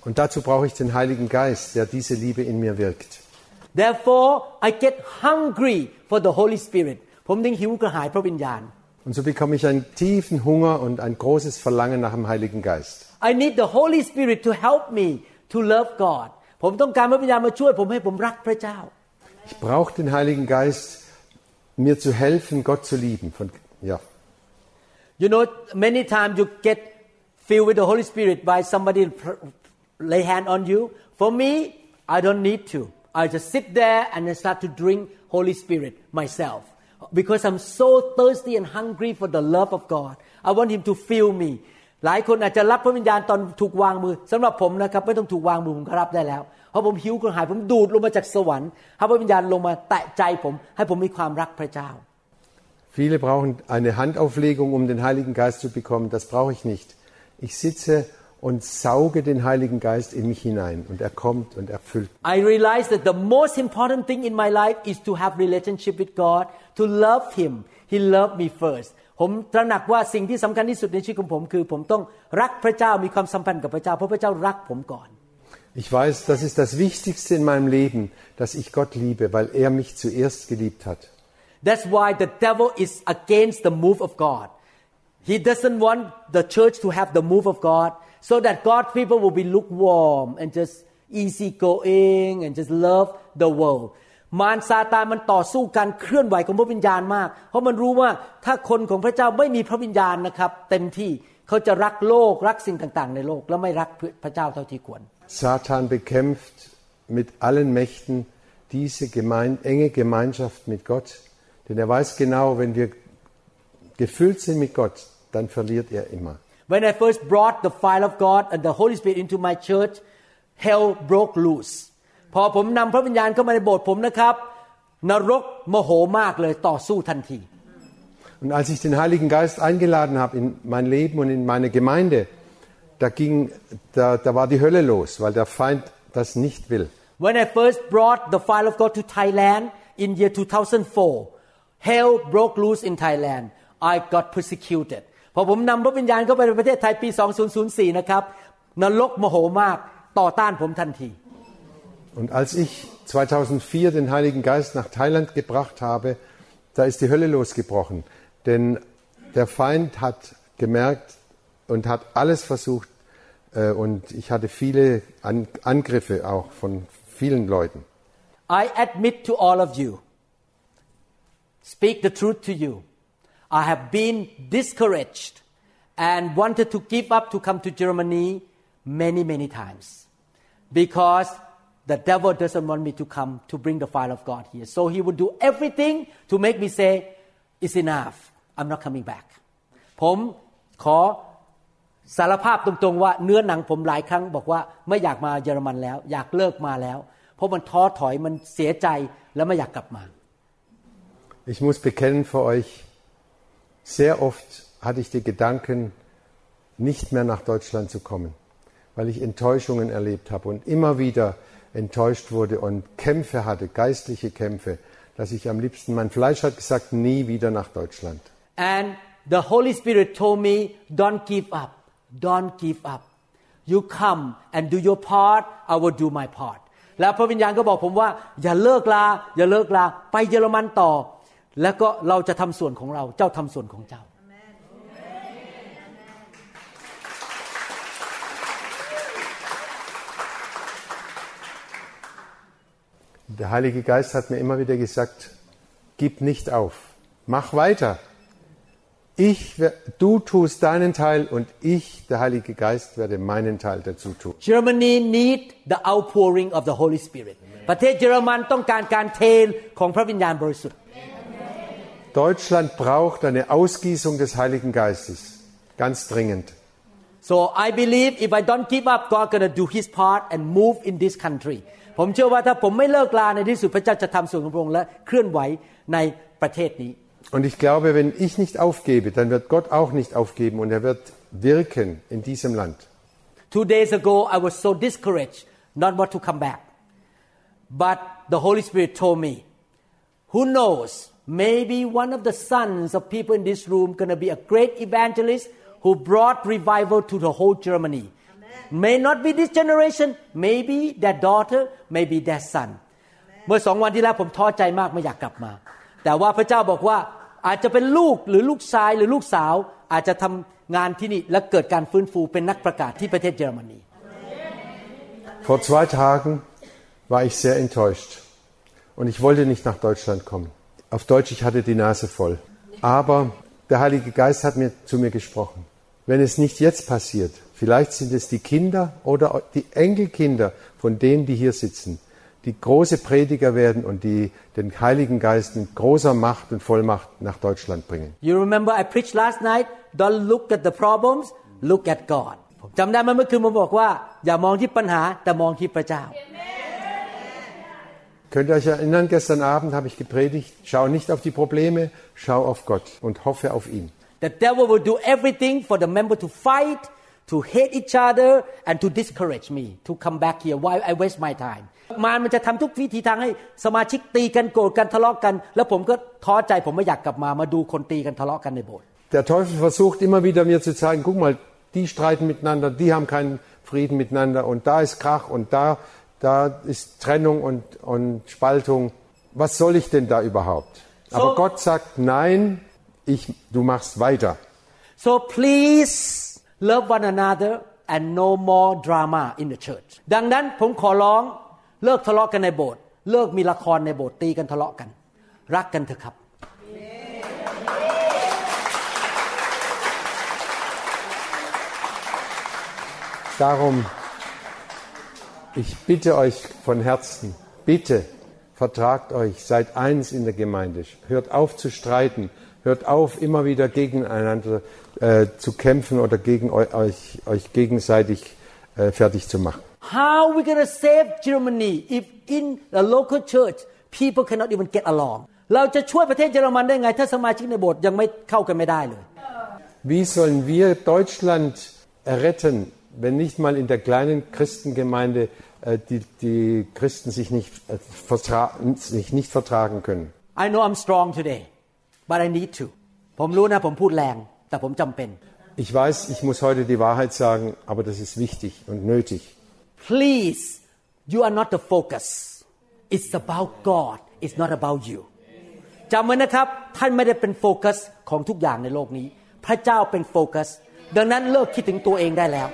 C: Und dazu brauche ich den Heiligen Geist, der diese Liebe in mir wirkt.
B: Therefore I get hungry for the Holy Spirit ผมจึงหิวกระหายพระวิญญาณ
C: Und so bekomme ich einen tiefen Hunger und ein großes Verlangen nach dem Heiligen Geist.
B: I need the Holy Spirit to help me to love God ผมต้องการพระวิญญาณมาช่วยผมให้ผมรักพระเจ้า
C: Ich brauche den Heiligen Geist, mir zu helfen, Gott zu lieben. Von, ja.
B: You know many times you get filled with the Holy Spirit by somebody pr- lay hand on you for me I don't need to I just sit there and I start to drink Holy Spirit myself Because I'm so thirsty and hungry for the love of God I want Him to fill me หลายคนอาจจะรับพระวิญญาณตอนถูกวางมือสำหรับผมนะครับไม่ต้องถูกวางมือผมก็รับได้แล้ว เพราะผมหิวกระหายผมดูดลงมาจากสวรรค์ให้พระวิญญาณลงมาแตะใจผม ให้ผมมีความรักพระเจ้า
C: Viele brauchen eine Handauflegung, um den Heiligen Geist zu bekommen. Das brauche ich nicht. Ich sitze und sauge den Heiligen Geist in mich hinein und er kommt und erfüllt.
B: I realize that the most important thing in my life is to have relationship with God to love Him He loved me first ผมตระหนักว่าสิ่งที่สำคัญที่สุดในชีวิตของผมคือ ผมต้องรักพระเจ้ามีความสัมพันธ์กับพระเจ้าเพราะพระเจ้ารักผมก่อน
C: Ich weiß, das ist das Wichtigste in meinem Leben, dass ich Gott liebe, weil er mich zuerst geliebt hat.
B: That's why the devil is against the move of God he doesn't want the church to have the move of God So that God's people will be lukewarm and just easy going and just love the world มารซาตานมันต่อสู้การเคลื่อนไหวของพระวิญญาณมาก เพราะมันรู้ว่าถ้าคนของพระเจ้าไม่มีพระวิญญาณนะครับ เต็มที่เขาจะรักโลกรักสิ่งต่างๆ ในโลกแล้วไม่รักพระเจ้าเท่าที่ควร
C: Satan bekämpft mit allen Mächten diese gemein, enge Gemeinschaft mit Gott, denn er weiß genau, wenn wir gefüllt sind mit Gott, dann verliert er immer.
B: When I first brought the fire of God and the Holy Spirit into my church, hell broke loose. พอผมนำพระวิญญาณเข้ามาในโบสถ์ผมนะครับ นรกโมโหมากเลยต่อสู้ทันที
C: Und als ich den Heiligen Geist eingeladen habe in mein Leben und in meine Gemeinde, da, ging, da, da war die Hölle los, weil der Feind das nicht will.
B: When I first brought the fire of God to Thailand in year 2004, hell broke loose in Thailand. I got persecuted. พอผมนำพระวิญญาณเข้าไปในประเทศไทยปี 2004 นะครับ นรกโมโหมากต่อต้านผมทันที
C: Und als ich 2004 den Heiligen Geist nach Thailand gebracht habe, da ist die Hölle losgebrochen. Denn der Feind hat gemerkt und hat alles versucht. äh, Und ich hatte viele An Angriffe auch von vielen Leuten.
B: I admit to all of you, speak the truth to you. I have been discouraged and wanted to give up to come to Germany many, many times because the devil doesn't want me to come to bring the fire of God here. So he would do everything to make me say, It's enough. I'm not coming back. ผมขอ สารภาพตรงๆว่าเนื้อหนังผมหลายครั้งบอกว่าไม่อยากมาเยอรมันแล้ว อยากเลิกมาแล้ว เพราะมันท้อถอยมันเสียใจแล้วไม่อยากกลับมา
C: Ich muss bekennen für euch, sehr oft hatte ich die Gedanken, nicht mehr nach Deutschland zu kommen, weil ich Enttäuschungen erlebt habe und immer wieder enttäuscht wurde und Kämpfe hatte, geistliche Kämpfe, dass ich am liebsten, mein Fleisch hat gesagt, nie wieder nach Deutschland.
B: and the Holy Spirit told me don't give up don't give up you come and do your part I will do my part แล้วพระวิญญาณก็บอกผมว่า อย่าเลิกลาอย่าเลิกลาไปเยอรมันต่อ แล้วก็เราจะทำส่วนของเรา เจ้าทำส่วนของเจ้า
C: Der Heilige Geist hat mir immer wieder gesagt, gib nicht auf, mach weiter. Ich, wer- du tust deinen Teil und ich, der Heilige Geist, werde meinen Teil dazu tun.
B: Germany need the outpouring of the Holy Spirit ประเทศเยอรมันต้องการการเทของพระวิญญาณบริสุทธิ์
C: Deutschland braucht eine Ausgießung des Heiligen Geistes, ganz dringend.
B: So I believe if I don't give up, God gonna do His part and move in this country. ผมเชื่อว่าถ้าผมไม่เลิกลาในที่สุดพระเจ้าจะทำส่วนของพระองค์และเคลื่อนไหวในประเทศนี้
C: Und ich glaube, wenn ich nicht aufgebe, dann wird Gott auch nicht aufgeben und er wird wirken in diesem Land.
B: Two days ago I was so discouraged not want to come back. But the Holy Spirit told me, who knows, maybe one of the sons of people in this room gonna be a great evangelist who brought revival to the whole Germany. May not be this generation, maybe their daughter, maybe their son. เมื่อสองวันที่แล้วผมท้อใจมากไม่อยากกลับมา แต่ว่าพระเจ้าบอกว่าอาจจะเป็นลูกหรือลูกชายหรือลูกสาว อาจจะทำงานที่นี่และเกิดการฟื้นฟูเป็นนักประกาศที่ประเทศเยอรมนี
C: Vor zwei Tagen war ich sehr enttäuscht und ich wollte nicht nach Deutschland kommen. Auf Deutsch, ich hatte die Nase voll. Aber der Heilige Geist hat mir zu mir gesprochen. Wenn es nicht jetzt passiert, vielleicht sind es die Kinder oder die Enkelkinder von denen, die hier sitzen, die große Prediger werden und die den Heiligen Geist mit großer Macht und Vollmacht nach Deutschland bringen.
B: You remember I preached last night don't look at the problems look at God ผมจำได้ไหมเมื่อคืนผมบอกว่า อย่ามองที่ปัญหาแต่มองที่พระเจ้า
C: Könnt ihr euch erinnern, gestern Abend habe ich gepredigt, schau nicht auf die Probleme, schau auf Gott und hoffe auf ihn.
B: The devil will do everything for the member to fight to hate each other and to discourage me to come back here why I waste my time มารมันจะทำทุกวิธีทางให้สมาชิกตีกันโกรธกันทะเลาะกัน แล้วผมก็ท้อใจผมไม่อยากกลับมามาดูคนตีกันทะเลาะกันในโบสถ์
C: Der Teufel versucht immer wieder mir zu zeigen, guck mal, die streiten miteinander, die haben keinen Frieden miteinander und da ist Krach und da, da ist Trennung und, und Spaltung. Was soll ich denn da überhaupt? Aber
B: So-
C: Gott sagt, nein, ich, du machst weiter.
B: so please love one another and no more drama in the church ดังนั้นผมขอร้องเลิกทะเลาะกันในโบสถ์เลิกมีละครในโบสถ์ตีกันทะเลาะกัน รักกันเถอะครับ
C: Darum, ich bitte euch von Herzen, bitte vertragt euch, seid eins in der Gemeinde, hört auf zu streiten, hört auf immer wieder gegeneinander äh, zu kämpfen oder gegen eu, euch, euch gegenseitig äh, fertig zu machen.
B: How we gonna save Germany if in the local church people cannot even get along เราจะช่วยประเทศเยอรมันได้ไง ถ้าสมาชิกในโบสถ์ยังไม่เข้ากันไม่ได้เลย
C: Wie sollen wir Deutschland erretten, wenn nicht mal in der kleinen Christengemeinde äh, die, die Christen sich nicht, äh, vertra sich nicht vertragen können?
B: I know I'm strong today but I need to ผมรู้นะผมพูดแรง แต่ผมจำเป็น
C: Ich weiß, ich muss heute die Wahrheit sagen, aber das ist wichtig und nötig.
B: please you are not the focus it's about God it's not about you จำไว้นะครับ ท่านไม่ได้เป็นโฟกัสของทุกอย่างในโลกนี้ พระเจ้าเป็นโฟกัส ดังนั้นเลิกคิดถึงตัวเองได้แล้ว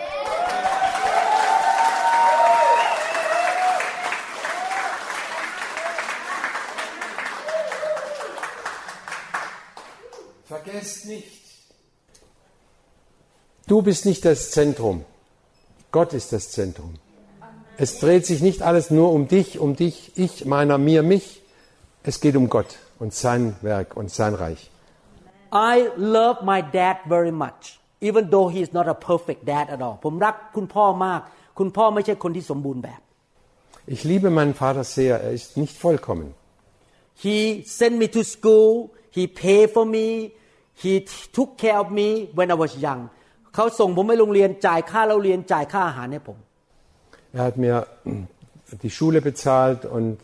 C: Vergesst nicht. Du bist nicht das Zentrum. Gott ist das Zentrum. Es dreht sich nicht alles nur um dich, um dich, ich, meiner, mir, mich. Es geht um Gott und sein Werk und sein Reich.
B: I love my dad very much even though he is not a perfect dad at all ผมรักคุณพ่อมาก คุณพ่อไม่ใช่คนที่สมบูรณ์แบบ
C: Ich liebe meinen Vater sehr, er ist nicht vollkommen.
B: he sent me to school he paid for me he took care of me when I was young เขาส่งผมไปโรงเรียนจ่ายค่าเราเรียนจ่ายค่าอาหารให้ผม
C: Er hat mir die Schule bezahlt und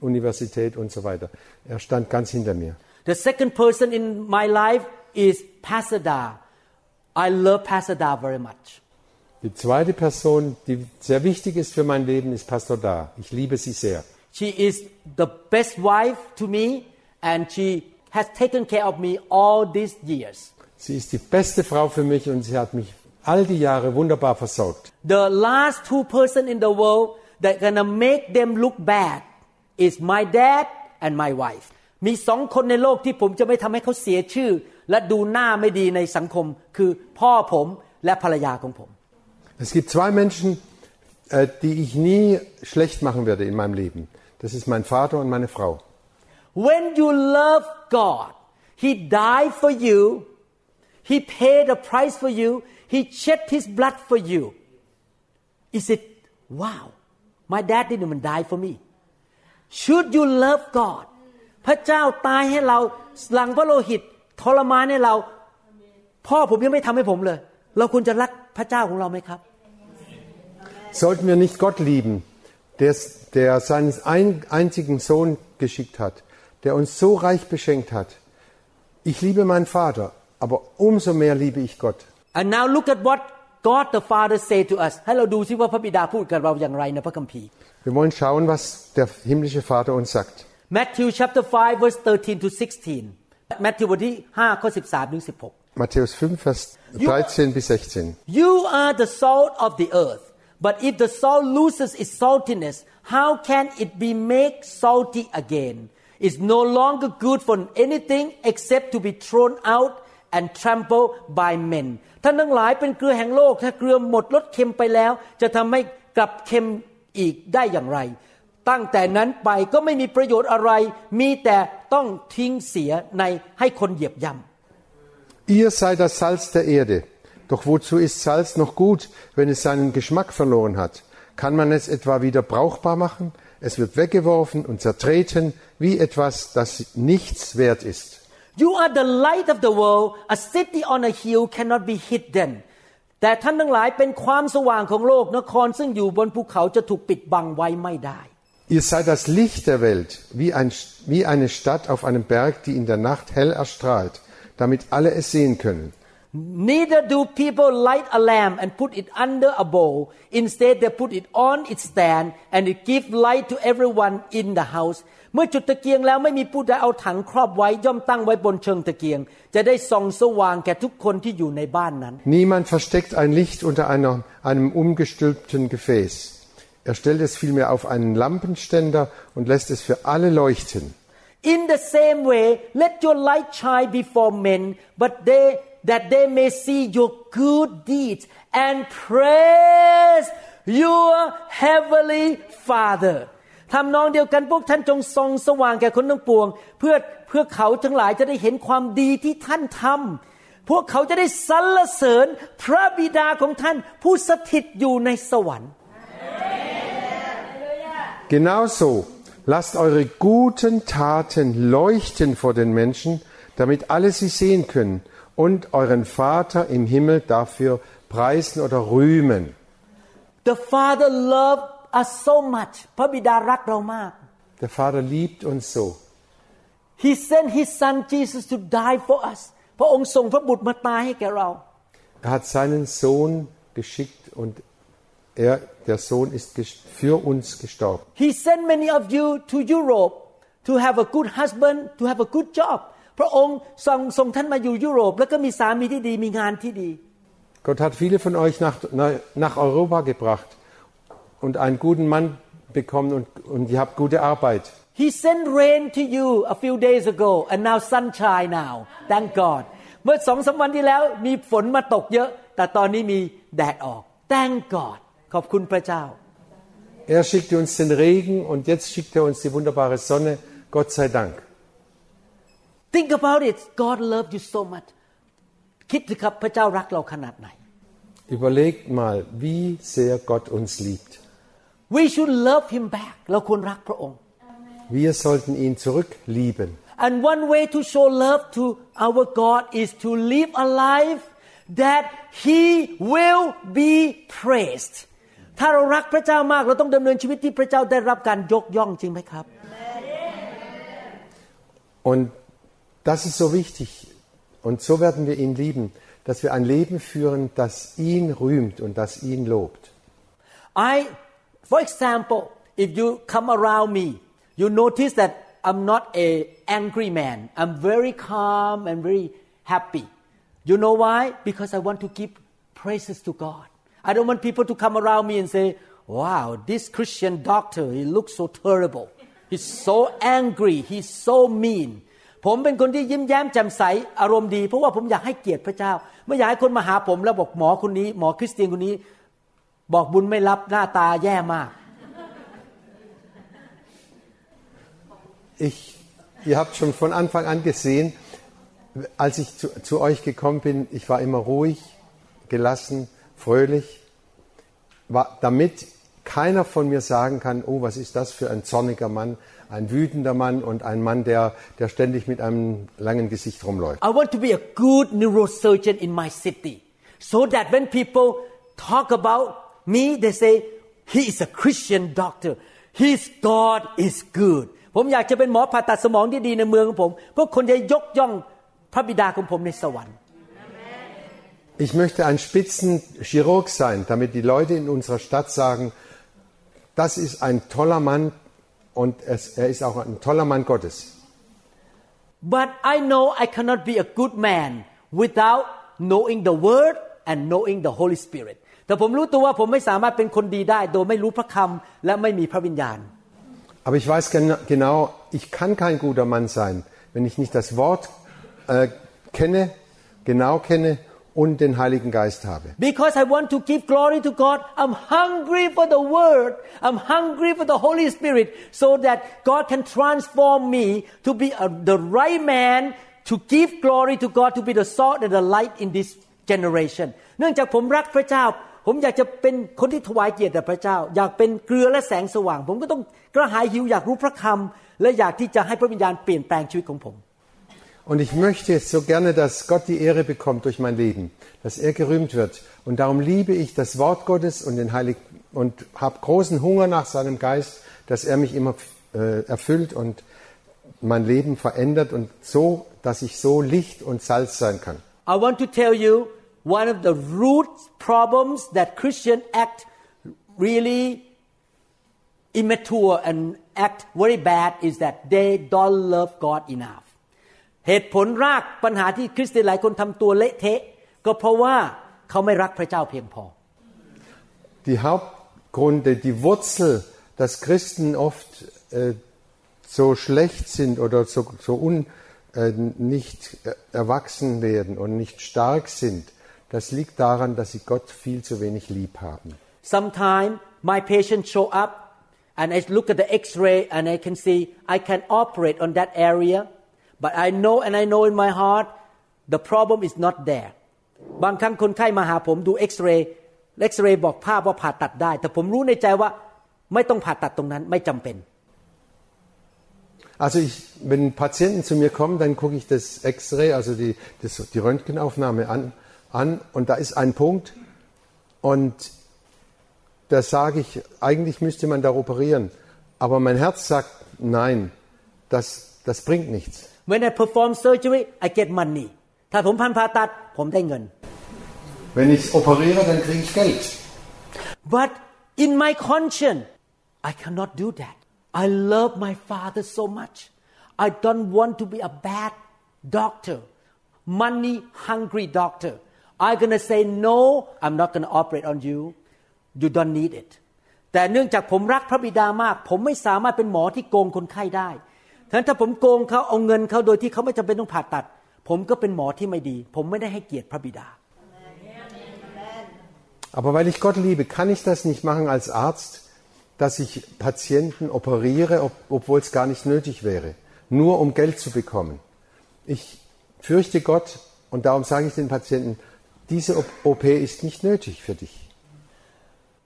C: Universität und so weiter. Er stand ganz hinter mir.
B: The second person in my life is Pastor Da. I love Pastor Da very much.
C: Die zweite Person, die sehr wichtig ist für mein Leben, ist Pastor Da. Ich liebe sie sehr.
B: She is the best wife to me and she has taken care of me all these years.
C: Sie ist die beste Frau für mich und sie hat mich all die Jahre wunderbar versorgt.
B: The last two person in the world that gonna make them look bad is my dad and my wife. มีสองคนในโลกที่ผมจะไม่ทำให้เขาเสียชื่อ และดูหน้าไม่ดีในสังคม คือพ่อผมและภรรยาของผม
C: Es gibt zwei Menschen, äh, die ich nie schlecht machen werde in meinem Leben. Das ist mein Vater und meine Frau.
B: When you love God, He died for you. He paid a price for you. He shed His blood for you. Is it wow? My dad didn't even die for me. Should you love God? พระเจ้าตายให้เราหลังพระโลหิตทรมานให้เรา พ่อผมยังไม่ทำให้ผมเลย เราควรจะรักพระเจ้าของเราไหมครับ
C: Sollten wir nicht Gott lieben, der, der seinen ein, einzigen Sohn geschickt hat, der uns so reich beschenkt hat? Ich liebe meinen Vater, aber umso mehr liebe ich Gott.
B: And now look at what God the Father said to us ให้เราดูซิว่าพระบิดาพูดกับเราอย่างไรในพระคัมภีร์
C: Wir wollen schauen, was der himmlische Vater uns sagt.
B: Matthew chapter 5 verse 13 to 16 Matthew บทที่5ข้อ13ถึง16
C: Matthäus 5, Vers 13 bis 16.
B: You are the salt of the earth but if the salt loses its saltiness how can it be made salty again it's no longer good for anything except to be thrown out and trampled by men ท่านทั้งหลายเป็นเกลือแห่งโลก ถ้าเกลือหมดรสเค็มไปแล้ว จะทำให้กลับเค็มอีกได้อย่างไร ตั้งแต่นั้นไปก็ไม่มีประโยชน์อะไร มีแต่ต้องทิ้งเสียในให้คนเหยียบย่ำ
C: Ihr seid das Salz der Erde. Doch wozu ist Salz noch gut, wenn es seinen Geschmack verloren hat? Kann man es etwa wieder brauchbar machen? Es wird weggeworfen und zertreten wie etwas, das nichts wert ist.
B: You are the light of the world a city on a hill cannot be hidden แต่ท่านทั้งหลายเป็นความสว่างของโลกนครซึ่งอยู่บนภูเขาจะถูกปิดบังไว้ไม่ได้
C: Ihr seid das Licht der Welt, wie, ein, wie eine Stadt auf einem Berg, die in der Nacht hell erstrahlt, damit alle es sehen können.
B: Neither do people light a lamp and put it under a bowl. Instead, they put it on its stand and it gives light to everyone in the house. เมื่อจุดตะเกียงแล้วไม่มีผู้ใดเอาถังครอบไว้ย่อมตั้งไว้บนเชิงตะเกียง จะได้ส่องสว่างแก่ทุกคนที่อยู่ในบ้านนั้น
C: Niemand versteckt ein Licht unter einer, einem umgestülpten Gefäß. Er stellt es vielmehr auf einen Lampenständer und lässt es für alle leuchten.
B: In the same way, let your light shine before men, but they that they may see your good deeds and praise your heavenly Father ทำนองเดียวกันพวกท่านจงส่องสว่างแก่คนทั้งปวง เพื่อเพื่อเขาทั้งหลายจะได้เห็นความดีที่ท่านทำพวกเขาจะได้สรรเสริญพระบิดาของท่านผู้สถิตอยู่ในสวรรค์
C: Genauso lasst eure guten Taten leuchten vor den Menschen, damit alle sie sehen können und euren Vater im Himmel dafür preisen oder rühmen.
B: The Father loved us so much พระบิดารักเรามาก
C: Der Vater liebt uns so.
B: He sent His Son Jesus to die for us พระองค์ส่งพระบุตรมาตายให้แก่เรา
C: Er hat seinen Sohn geschickt und er, der Sohn ist ges- für uns gestorben.
B: He sent many of you to Europe to have a good husband to have a good job พระองค์ส่งส่งท่านมาอยู่ยุโรป แล้วก็มีสามีที่ดีมีงานที่ดี
C: Gott hat viele von euch nach, nach- nach Europa gebracht und einen guten Mann bekommen und, und ihr habt gute Arbeit.
B: He sent rain to you a few days ago and now sunshine now thank God เมื่อสองสามวันที่แล้วมีฝนมาตกเยอะ แต่ตอนนี้มีแดดออก thank God ขอบคุณพระเจ้า
C: Er schickte uns den Regen und jetzt schickt er uns die wunderbare Sonne. Gott sei Dank.
B: Think about it God loved you so much คิดสิครับพระเจ้ารักเราขนาดไหน
C: Überlegt mal, wie sehr Gott uns liebt.
B: We should love him back เราควรรักพระองค์
C: Wir sollten ihn zurücklieben.
B: And one way to show love to our God is to live a life that He will be praised ถ้าเรารักพระเจ้ามาก เราต้องดำเนินชีวิตที่พระเจ้าได้รับการยกย่องจริงไหมครับ
C: Und das ist so wichtig. Und so werden wir ihn lieben, dass wir ein Leben führen, das ihn rühmt und das ihn lobt.
B: I, for example, if you come around me, you notice that I'm not a angry man. I'm very calm and very happy. You know why? Because I want to give praises to God. I don't want people to come around me and say, "Wow, this Christian doctor, he looks so terrible. He's so angry. He's so mean." ผมเป็นคนที่ยิ้มแย้มแจ่มใสอารมณ์ดี เพราะว่าผมอยากให้เกียรติพระเจ้า ไม่อยากให้คนมาหาผมแล้วบอกหมอคนนี้ หมอคริสเตียนคนนี้ บอกบุญไม่รับหน้าตาแย่มาก
C: Ich, ihr habt schon von Anfang an gesehen, als ich zu, zu euch gekommen bin, ich war immer ruhig, gelassen, fröhlich, war, damit keiner von mir sagen kann, oh, was ist das für ein zorniger Mann, ein wütender Mann und ein Mann, der, der ständig mit einem langen Gesicht rumläuft.
B: I want to be a good neurosurgeon in my city so that when people talk about me they say he is a Christian doctor his God is good ผมอยากจะเป็นหมอผ่าตัดสมองที่ดีในเมืองของผมเพื่อคนจะยกย่องพระบิดาของผมในสวรรค์
C: Ich möchte ein Spitzenchirurg sein, damit die Leute in unserer Stadt sagen, das ist ein toller Mann und es, er ist auch ein toller Mann Gottes.
B: but I know I cannot be a good man without knowing the word and knowing the Holy Spirit แต่ผมรู้ตัวว่าผมไม่สามารถเป็นคนดีได้ โดยไม่รู้พระคำและไม่มีพระวิญญาณ
C: Aber ich weiß gen- genau, ich kann kein guter Mann sein, wenn ich nicht das Wort äh, kenne, genau kenne und den Heiligen Geist habe.
B: Because I want to give glory to God, I'm hungry for the Word. I'm hungry for the Holy Spirit so that God can transform me to be a, the right man to give glory to God, to be the salt and the light in this generation. เนื่องจากผมรักพระเจ้า ผมอยากจะเป็นคนที่ถวายเกียรติแด่พระเจ้า อยากเป็นเกลือและแสงสว่าง ผมก็ต้องกระหายหิวอยากรู้พระคำและอยากที่จะให้พระวิญญาณเปลี่ยนแปลงชีวิตของผม
C: Und ich möchte so gerne, dass Gott die Ehre bekommt durch mein Leben, dass er gerühmt wird. Und darum liebe ich das Wort Gottes und den Heiligen und habe großen Hunger nach seinem Geist, dass er mich immer äh, erfüllt und mein Leben verändert und so, dass ich so Licht und Salz sein kann.
B: I want to tell you one of the root problems that Christian act really immature and act very bad is that they don't love God enough เหตุผลรากปัญหาที่คริสเตียนหลายคนทำตัวเละเทะ ก็เพราะว่าเขาไม่รักพระเจ้าเพียงพอ
C: Die Hauptgründe, die Wurzel, dass Christen oft äh, so schlecht sind oder so, so un, äh, nicht äh, erwachsen werden und nicht stark sind, das liegt daran, dass sie Gott viel zu wenig lieb haben.
B: Sometimes my patient show up and I look at the x-ray and I can see I can operate on that area but I know and I know in my heart the problem is not there บางครั้งคนไข้มาหาผมดูเอ็กซเรย์เอ็กซเรย์บอกภาพว่าผ่าตัดได้ แต่ผมรู้ในใจว่าไม่ต้องผ่าตัดตรงนั้นไม่จำเป็น
C: Also ich, wenn Patienten zu mir kommen, dann gucke ich das X-Ray, also die, das, die Röntgenaufnahme an, an und da ist ein Punkt und da sage ich, eigentlich müsste man da operieren. Aber mein Herz sagt, nein, das, das bringt nichts.
B: When I perform surgery I get money ถ้าผมพันผ่าตัดผมได้เงิน
C: Wenn ich operiere, dann kriege ich Geld.
B: But in my conscience, I cannot do that. I love my father so much. I don't want to be a bad doctor, money hungry doctor. I'm gonna say no. I'm not gonna operate on you. You don't need it. แต่เนื่องจากผมรักพระบิดามาก ผมไม่สามารถเป็นหมอที่โกงคนไข้ได้ฉะ นั้นถ้าผมโกงเขาเอาเงินเขาโดยที่เขาไม่จำเป็นต้องผ่าตัด ผมก็เป็นหมอที่ไม่ดี ผมไม่ได้ให้เกียรติพระบิดา
C: Aber weil ich Gott liebe, kann ich das nicht machen als Arzt, dass ich Patienten operiere, ob, obwohl es gar nicht nötig wäre, nur um Geld zu bekommen. Ich fürchte Gott Und darum sage ich den Patienten, diese OP ist nicht nötig für dich.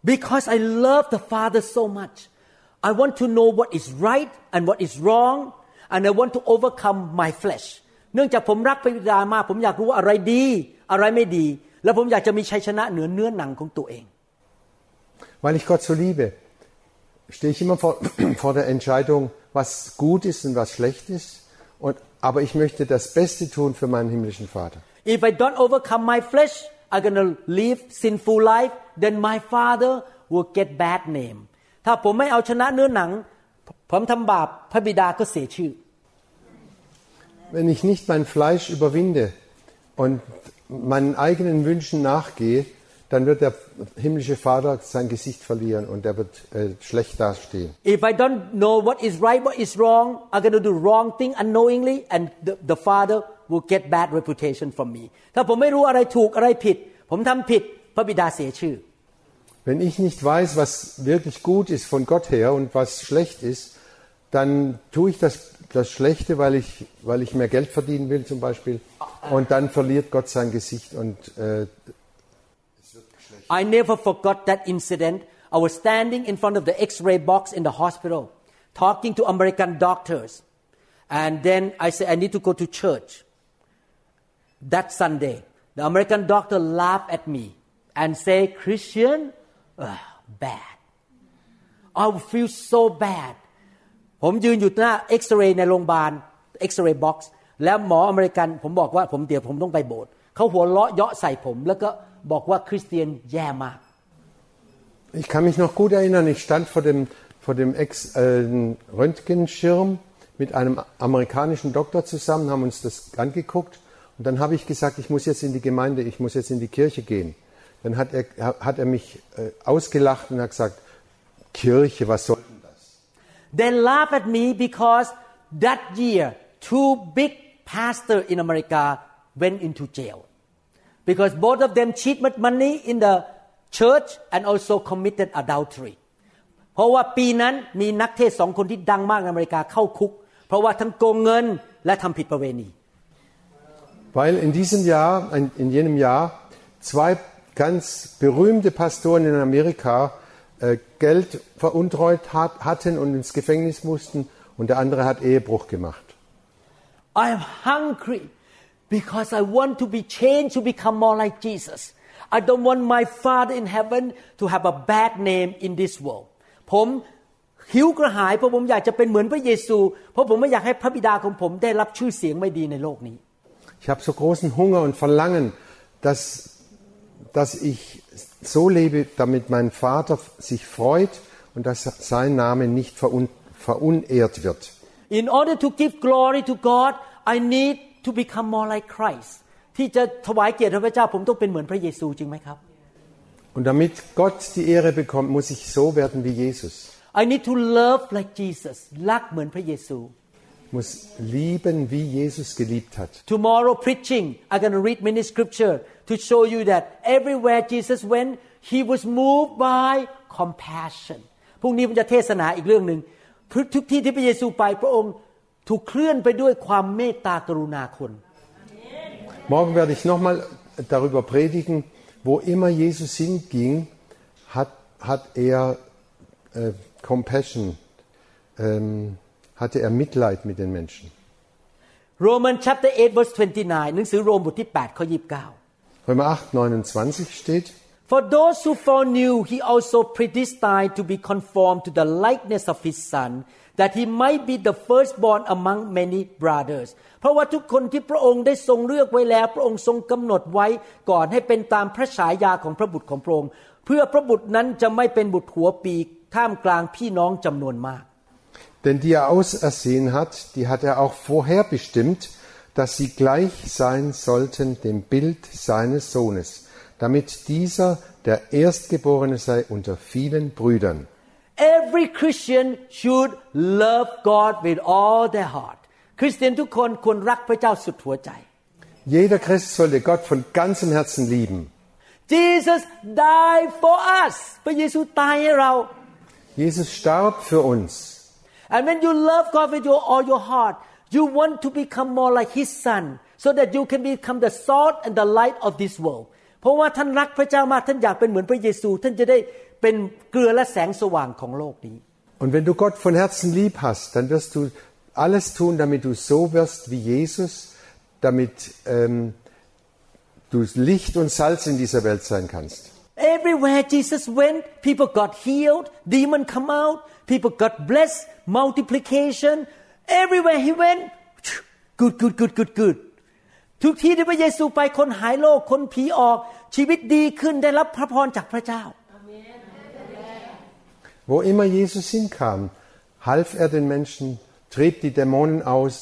B: Because I love the Father so much. I want to know what is right and what is wrong, and I want to overcome my flesh. เนื่องจากผมรักพระบิดามาก ผมอยากรู้ว่าอะไรดี อะไรไม่ดี แล้วผมอยากจะมีชัยชนะเหนือเนื้อหนังของตัวเอง
C: Weil ich Gott so liebe, stehe ich immer vor, [clears throat] vor der Entscheidung, was gut ist und was schlecht ist. Und, aber ich möchte das Beste tun für meinen himmlischen Vater.
B: If I don't overcome my flesh, I'm gonna live sinful life. Then my Father will get bad name. ถ้าผมไม่เอาชนะเนื้อหนัง ผมทำบาปพระบิดาก็เสียชื่อ
C: Wenn ich nicht mein Fleisch überwinde und meinen eigenen Wünschen nachgehe, dann wird der himmlische Vater sein Gesicht verlieren und er wird äh, schlecht dastehen.
B: If I don't know what is right, what is wrong, I'm gonna do wrong thing unknowingly, and the, the Father will get bad reputation from me. ถ้าผมไม่รู้อะไรถูกอะไรผิด ผมทำผิดพระบิดาเสียชื่อ
C: Wenn ich nicht weiß, was wirklich gut ist von Gott her und was schlecht ist, dann tue ich das, das Schlechte, weil ich, weil ich mehr Geld verdienen will zum Beispiel. Und dann verliert Gott sein Gesicht und äh,
B: I never forgot that incident. I was standing in front of the X-ray box in the hospital, talking to American doctors, and then I said I need to go to church. That Sunday, the American doctor laughed at me and said, "Christian, ugh, bad." I feel so bad. ผมยืนอยู่หน้าเอ็กซเรย์ในโรงพยาบาลเอ็กซเรย์บ็อกซ์แล้วหมออเมริกันผมบอกว่าผมเดี๋ยวผมต้องไปโบสถ์เขาหัวเราะเยาะใส่ผม แล้วก็บอกว่าคริสเตียนแย่มาก
C: ich kann mich noch gut erinnern, ich stand vor dem, vor dem Ex, äh, Röntgenschirm mit einem amerikanischen Doktor zusammen, haben uns das angeguckt und dann habe ich gesagt, ich muss jetzt in die Gemeinde, ich muss jetzt in die Kirche gehen. Dann hat er, hat er mich äh, ausgelacht und hat gesagt, Kirche, was soll denn das?
B: They laugh at me because that year two big pastors in America went into jail because both of them cheated money in the church and also committed adultery เพราะว่าปีนั้นมีนักเทศน์สองคนที่ดังมากในอเมริกาเข้าคุก เพราะว่าทั้งโกงเงินและทำผิดประเวณี
C: Weil in diesem Jahr, in, in jenem Jahr, zwei ganz berühmte Pastoren in Amerika äh, Geld veruntreut hat, hatten und ins Gefängnis mussten und der andere hat Ehebruch gemacht.
B: I am hungry because I want to be changed to become more like Jesus. I don't want my Father in heaven to have a bad name in this world. ผมหิวกระหายเพราะผมอยากจะเป็นเหมือนพระเยซู เพราะผมไม่อยากให้พระบิดาของผมได้รับชื่อเสียงไม่ดีในโลกนี้
C: Ich habe so großen Hunger und Verlangen, dass, dass ich so lebe, damit mein Vater sich freut und dass sein Name nicht verun, verunehrt wird.
B: In order to give glory to God I need to become more like Christ ที่จะถวายเกียรติพระเจ้าผมต้องเป็นเหมือนพระเยซูจริงไหมครับ
C: Und damit Gott die Ehre bekommt, muss ich so werden wie Jesus.
B: I need to love like Jesus รักเหมือนพระเยซู
C: Ich muss lieben, wie Jesus geliebt hat.
B: Tomorrow preaching, I'm going to read many scripture to show you that everywhere Jesus went, he was moved by compassion. พรุ่งนี้ผมจะเทศนาอีกเรื่องหนึ่งทุกที่ที่พระเยซูไปพระองค์ถูกเคลื่อนไปด้วยความเมตตากรุณาคน
C: Morgen werde ich nochmal darüber predigen, wo immer Jesus hinging, hat, hat er äh, Compassion, ähm, hatte er Mitleid mit den Menschen.
B: Roman chapter 8 verse 29หนังสือโรมบทที่8ข้อ29
C: Römer 8, 29 steht,
B: For those who foreknew, he also predestined to be conformed to the likeness of his son, that he might be the firstborn among many brothers. เพราะว่าทุกคนที่พระองค์ได้ทรงเลือกไว้แล้ว พระองค์ทรงกำหนดไว้ก่อนให้เป็นตามพระฉายาของพระบุตรของพระองค์ เพื่อพระบุตรนั้นจะไม่เป็นบุตรหัวปีกท่ามกลางพี่น้องจำนวนมาก
C: denn die er ausersehen hat, die hat er auch vorherbestimmt, dass sie gleich sein sollten dem Bild seines Sohnes, damit dieser der Erstgeborene sei unter vielen Brüdern.
B: Every Christian should love God with all their heart คริสเตียนทุกคนควรรักพระเจ้าสุดหัวใจ
C: Jeder Christ sollte Gott von ganzem Herzen lieben.
B: Jesus died for us พระเยซูตายให้เรา
C: Jesus starb für uns.
B: and when you love God with your all your heart you want to become more like His son so that you can become the salt and the light of this world เพราะว่าท่านรักพระเจ้ามากท่านอยากเป็นเหมือนพระเยซู ท่านจะได้เป็นเกลือและแสงสว่างของโลกนี้
C: Und wenn du Gott von Herzen lieb hast, dann wirst du alles tun, damit du so wirst wie Jesus, damit ähm, du Licht und Salz in dieser Welt sein kannst.
B: Everywhere Jesus went, people got healed, demon come out, people got blessed, multiplication. Everywhere he went, good, good, good, good, good. ทุกที่ที่พระเยซูไปคนหายโรคคนผีออก ชีวิตดีขึ้นได้รับพระพรจากพระเจ้า
C: Wo immer Jesus hinkam, half er den Menschen, trieb die Dämonen aus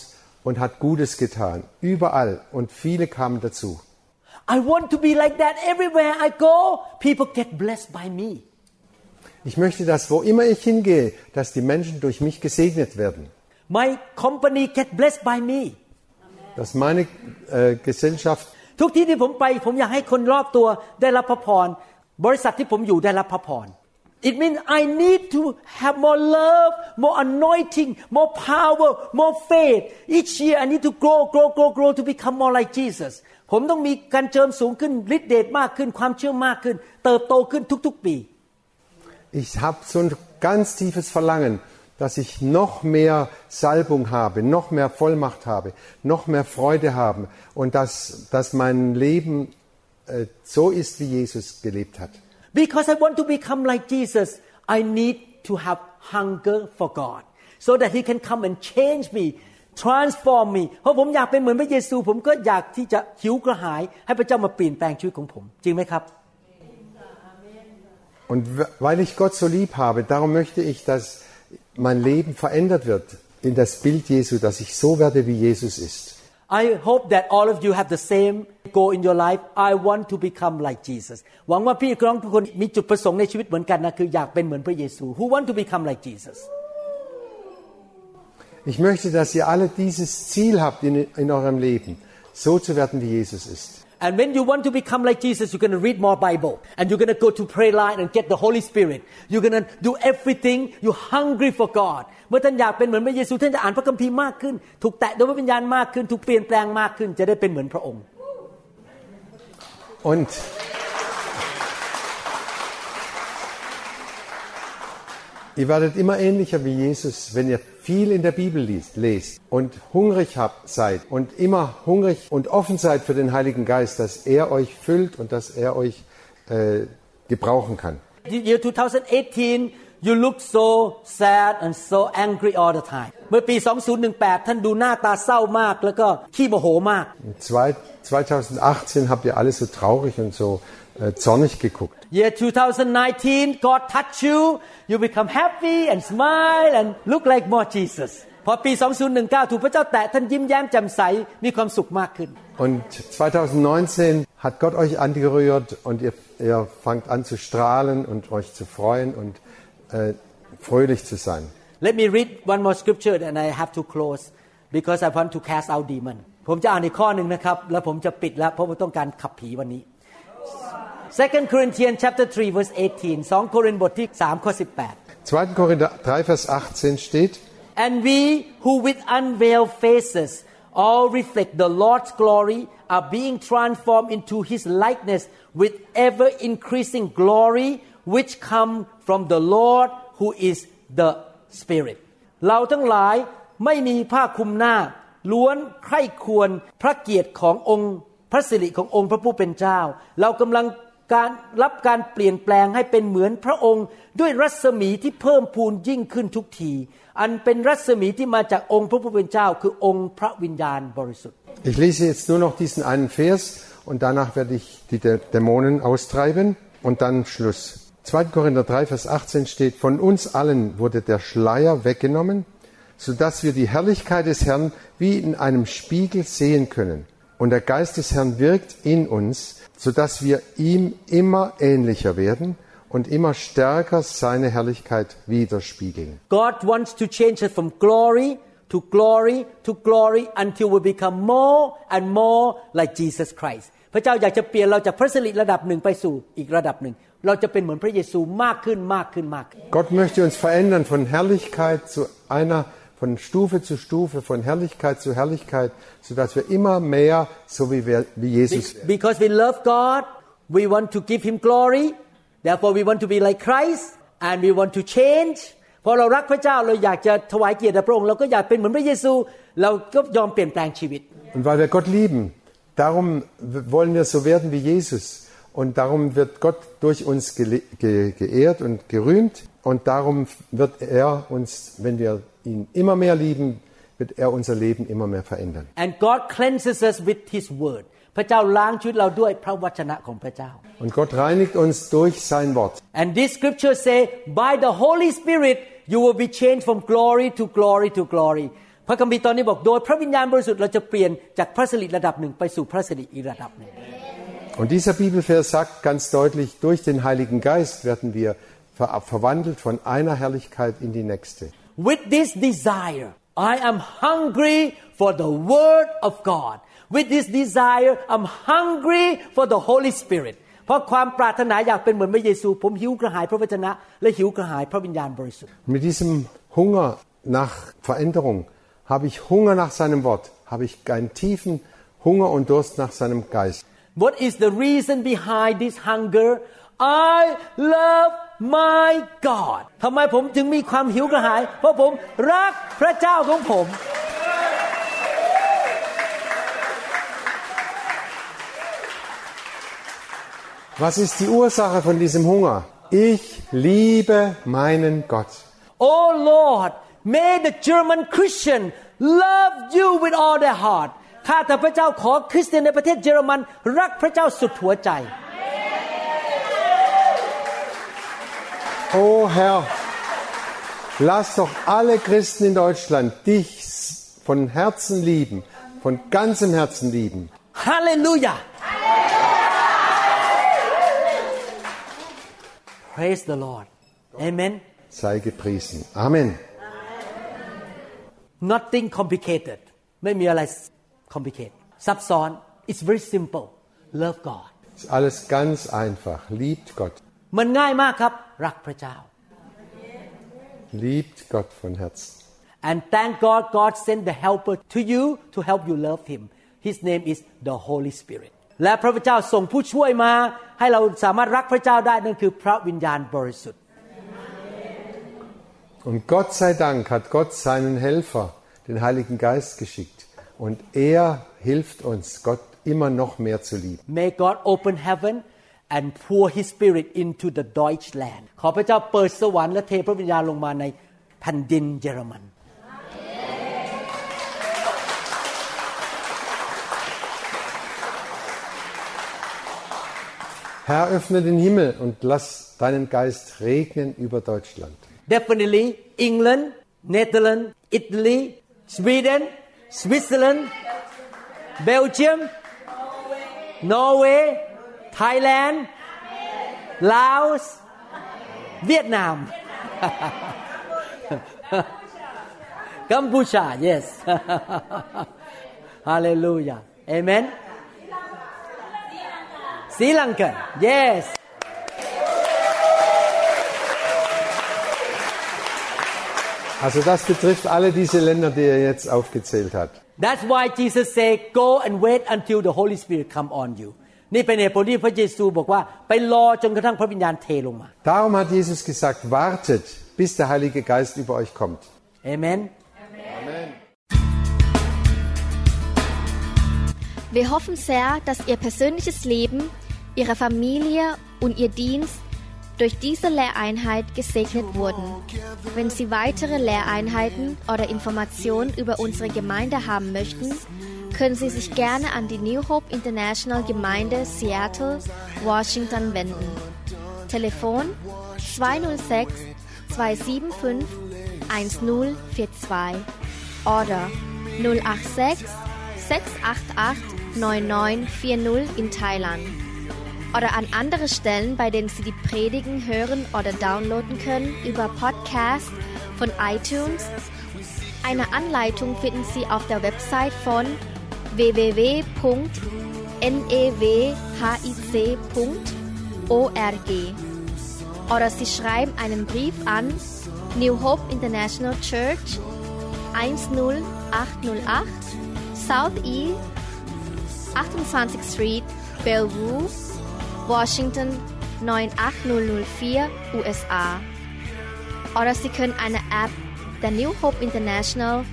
C: und hat Gutes getan. Überall. Und viele kamen dazu.
B: I want to be like that everywhere I go. People get blessed by me.
C: Ich möchte, dass wo immer ich hingehe, dass die Menschen durch mich gesegnet werden.
B: My company get blessed by me.
C: Dass meine äh, Gesellschaft
B: ทุกที่ที่ผมไป ผมอยากให้คนรอบตัวได้รับพระพร บริษัทที่ผมอยู่ได้รับพระพร It means I need to have more love, more anointing, more power, more faith. Each year I need to grow, grow, grow, grow to become more like Jesus. ผมต้องมีการเจิมสูงขึ้นฤทธิเดชมากขึ้น ความเชื่อมากขึ้น เติบโตขึ้นทุกๆปี
C: Ich habe so ein ganz tiefes Verlangen, dass ich noch mehr Salbung habe, noch mehr Vollmacht habe, noch mehr Freude habe und dass, dass mein Leben äh, so ist, wie Jesus gelebt hat.
B: Because I want to become like Jesus, I need to have hunger for God so that He can come and change me, transform me เพราะผมอยากเป็นเหมือนพระเยซู ผมก็อยากที่จะหิวกระหาย ให้พระเจ้ามาเปลี่ยนแปลงชีวิตของผม จริงไหมครับ
C: Und weil ich Gott so lieb habe, darum möchte ich, dass mein Leben verändert wird in das Bild Jesu, dass ich so werde, wie Jesus ist.
B: I hope that all of you have the same goal in your life I want to become like Jesus หวังว่าพี่น้องทุกคนมีจุดประสงค์ในชีวิตเหมือนกันนะคืออยากเป็นเหมือนพระเยซู Who want to become like Jesus
C: Ich möchte, dass ihr alle dieses Ziel habt in, in eurem Leben, so zu werden, wie Jesus ist.
B: And when you want to become like Jesus, you're going to read more Bible and you're going to go to pray line and get the Holy Spirit. You're going to do everything. You're hungry for God. เมื่อท่านอยากเป็นเหมือนพระเยซูท่านจะอ่านพระคัมภีร์มากขึ้น ถูกแตะโดยพระวิญญาณมากขึ้น ถูกเปลี่ยนแปลงมากขึ้น จะได้เป็นเหมือนพระองค์
C: Und ihr werdet immer ähnlicher wie Jesus, wenn ihr viel in der Bibel liest, lest und hungrig habt, seid und immer hungrig und offen seid für den Heiligen Geist, dass er euch füllt und dass er euch äh, gebrauchen kann.
B: The year 2018 you look so sad and so angry all the time เมื่อปี 2018 ท่านดูหน้าตาเศร้ามากแล้วก็ขี้โมโหมาก
C: Und zwei- 2018 habt ihr alle so traurig und so äh, zornig geguckt.
B: Year 2019 God touch you you become happy and smile and look like more Jesus พอปี 2019 ถูกพระเจ้าแตะท่านยิ้มแย้มแจ่มใสมีความสุขมากขึ้น
C: Und 2019 hat Gott euch angerührt und ihr, ihr fangt an zu strahlen und euch zu freuen und äh, fröhlich zu sein.
B: Let me read one more scripture and I have to close because I want to cast out demon ผมจะอ่านอีกข้อหนึ่งนะครับ แล้วผมจะปิดแล้วเพราะว่าต้องการขับผีวันนี้ 2 Corinthians chapter 3 verse 18 2โครินธ์บทที่3ข้อ18
C: 2. Korinther 3, Vers 18 steht,
B: And we who with unveiled faces all reflect the Lord's glory are being transformed into his likeness with ever increasing glory which come from the Lord who is the Spirit เราทั้งหลายไม่มีผ้าคลุมหน้า ล้วนใคร่ควรพระเกียรติขององค์พระสิริขององค์พระผู้เป็นเจ้า เรากำลัง การรับการเปลี่ยนแปลงให้เป็นเหมือนพระองค์ ด้วยรัศมีที่เพิ่มพูนยิ่งขึ้นทุกที อันเป็นรัศมีที่มาจากองค์พระผู้เป็นเจ้า คือองค์พระวิญญาณบริสุทธิ์
C: ich lese jetzt nur noch diesen einen Vers und danach werde ich die Dä- Dämonen austreiben und dann Schluss. 2. Korinther 3, Vers 18 steht, von uns allen wurde der Schleier weggenommen, sodass wir die Herrlichkeit des Herrn wie in einem Spiegel sehen können. Und der Geist des Herrn wirkt in uns, sodass wir ihm immer ähnlicher werden und immer stärker seine Herrlichkeit widerspiegeln.
B: God wants to change us from glory to glory to glory until we become more and more like Jesus Christ พระเจ้าอยากจะเปลี่ยนเราจากพระสิริระดับหนึ่งไปสู่อีกระดับหนึ่ง เราจะเป็นเหมือนพระเยซูมากขึ้นมากขึ้นมากขึ้น
C: Gott möchte uns verändern von Herrlichkeit zu einer von Stufe zu Stufe, von Herrlichkeit zu Herrlichkeit, sodass wir immer mehr so wie, wir, wie Jesus werden.
B: Because we love God, we want to give Him glory. Therefore, we want to be like Christ, and we want to change. พอเรารักพระเจ้าเราอยากจะถวายเกียรติแด่พระองค์เราก็อยากเป็นเหมือนพระเยซู เราก็ยอมเปลี่ยนแปลงชีวิต
C: Und weil wir Gott lieben, darum wollen wir so werden wie Jesus. Und darum wird Gott durch uns gele- ge geehrt und gerühmt. Und darum wird er uns, wenn wir ihn immer mehr lieben, wird er unser Leben immer mehr verändern.
B: and God cleanses us with His word พระเจ้าล้างชีวิตเราด้วยพระวจนะของพระเจ้า
C: Und Gott reinigt uns durch sein Wort.
B: and this scripture say by the Holy Spirit you will be changed from glory to glory to glory พระคัมภีร์ตอนนี้บอกโดยพระวิญญาณบริสุทธิ์เราจะเปลี่ยนจากพระสิริระดับหนึ่งไปสู่พระสิริอีกระดับหนึ่ง
C: Und dieser Bibelvers sagt ganz deutlich, durch den Heiligen Geist werden wir ver verwandelt von einer Herrlichkeit in die nächste.
B: With this desire, I am hungry for the Word of God. With this desire, I'm hungry for the Holy Spirit. เพราะความปรารถนาอยากเป็นเหมือนพระเยซู ผมหิวกระหายพระวจนะ และหิวกระหายพระวิญญาณบริสุทธิ์
C: Mit diesem Hunger nach Veränderung habe ich Hunger nach seinem Wort, habe ich einen tiefen Hunger und Durst nach seinem Geist.
B: What is the reason behind this hunger? I love my God ทำไมผมถึงมีความหิวกระหาย เพราะผมรักพระเจ้าของผม
C: Was ist die Ursache von diesem Hunger? Ich liebe meinen Gott.
B: Oh Lord, may the German Christian love you with all their heart. ข้าแต่พระเจ้าขอคริสเตียนในประเทศเยอรมันรักพระเจ้าสุดหัวใจ
C: Oh Herr, lass doch alle Christen in Deutschland dich von Herzen lieben, von ganzem Herzen lieben.
B: Hallelujah Praise the Lord Amen
C: Sei gepriesen. Amen.
B: Nothing complicated ไม่มีอะไร complicated ซับซ้อน It's very simple Love God
C: Ist alles ganz einfach. Liebt Gott.
B: มันง่ายมากครับ รักพระเจ้า
C: Liebt Gott von Herzen.
B: And thank God God sent the helper to you to help you love Him. His name is the Holy Spirit. และพระพุทธเจ้าส่งผู้ช่วยมา ให้เราสามารถรักพระเจ้าได้นั่นคือพระวิญญาณบริสุทธิ์
C: Und Gott sei Dank hat Gott seinen Helfer, den Heiligen Geist, geschickt. Und er hilft uns, Gott immer noch mehr zu lieben.
B: May God open heaven and pour His Spirit into the Deutschland ขอพระเจ้าเปิดสวรรค์และเทพระวิญญาณลงมาในแผ่นดินเยอรมัน
C: Herr, öffne den Himmel und lass deinen Geist regnen über Deutschland.
B: Definitely England, Netherlands, Italy, Sweden, Switzerland, Belgium, Norway, Thailand, Laos, Vietnam, [laughs] Cambodia, yes. [laughs] Hallelujah. Amen. Sri Lanka, yes.
C: Also das betrifft alle diese Länder, die er jetzt aufgezählt hat.
B: That's why Jesus said, "Go and wait until the Holy Spirit come on you." นี่เป็นเหตุผลที่พระเยซูบอกว่าไปรอจนกระทั่งพระวิญญาณเทลงมา
C: Darum hat Jesus gesagt, wartet, bis der Heilige Geist über euch kommt.
B: Amen.
A: Wir hoffen sehr, dass Ihr persönliches Leben, Ihre Familie und Ihr Dienst durch diese Lehreinheit gesegnet wurden. Wenn Sie weitere Lehreinheiten oder Informationen über unsere Gemeinde haben möchten, können Sie sich gerne an die New Hope International Gemeinde Seattle, Washington wenden. Telefon 206 275 1042 oder 086 688 9940 in Thailand oder an andere Stellen, bei denen Sie die Predigen hören oder downloaden können über Podcast von iTunes. Eine Anleitung finden Sie auf der Website von www.newhic.org oder Sie schreiben einen Brief an New Hope International Church 10808 South E 28th Street, Bellevue, Washington 98004, USA. Oder Sie können eine App der New Hope International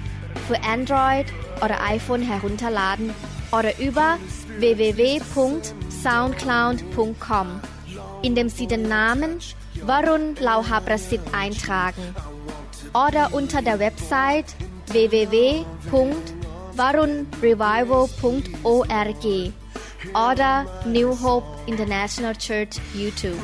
A: für Android oder iPhone herunterladen oder über www.soundcloud.com, indem Sie den Namen Varun Lauha Prasid eintragen oder unter der Website www.varunrevival.org oder New Hope International Church YouTube.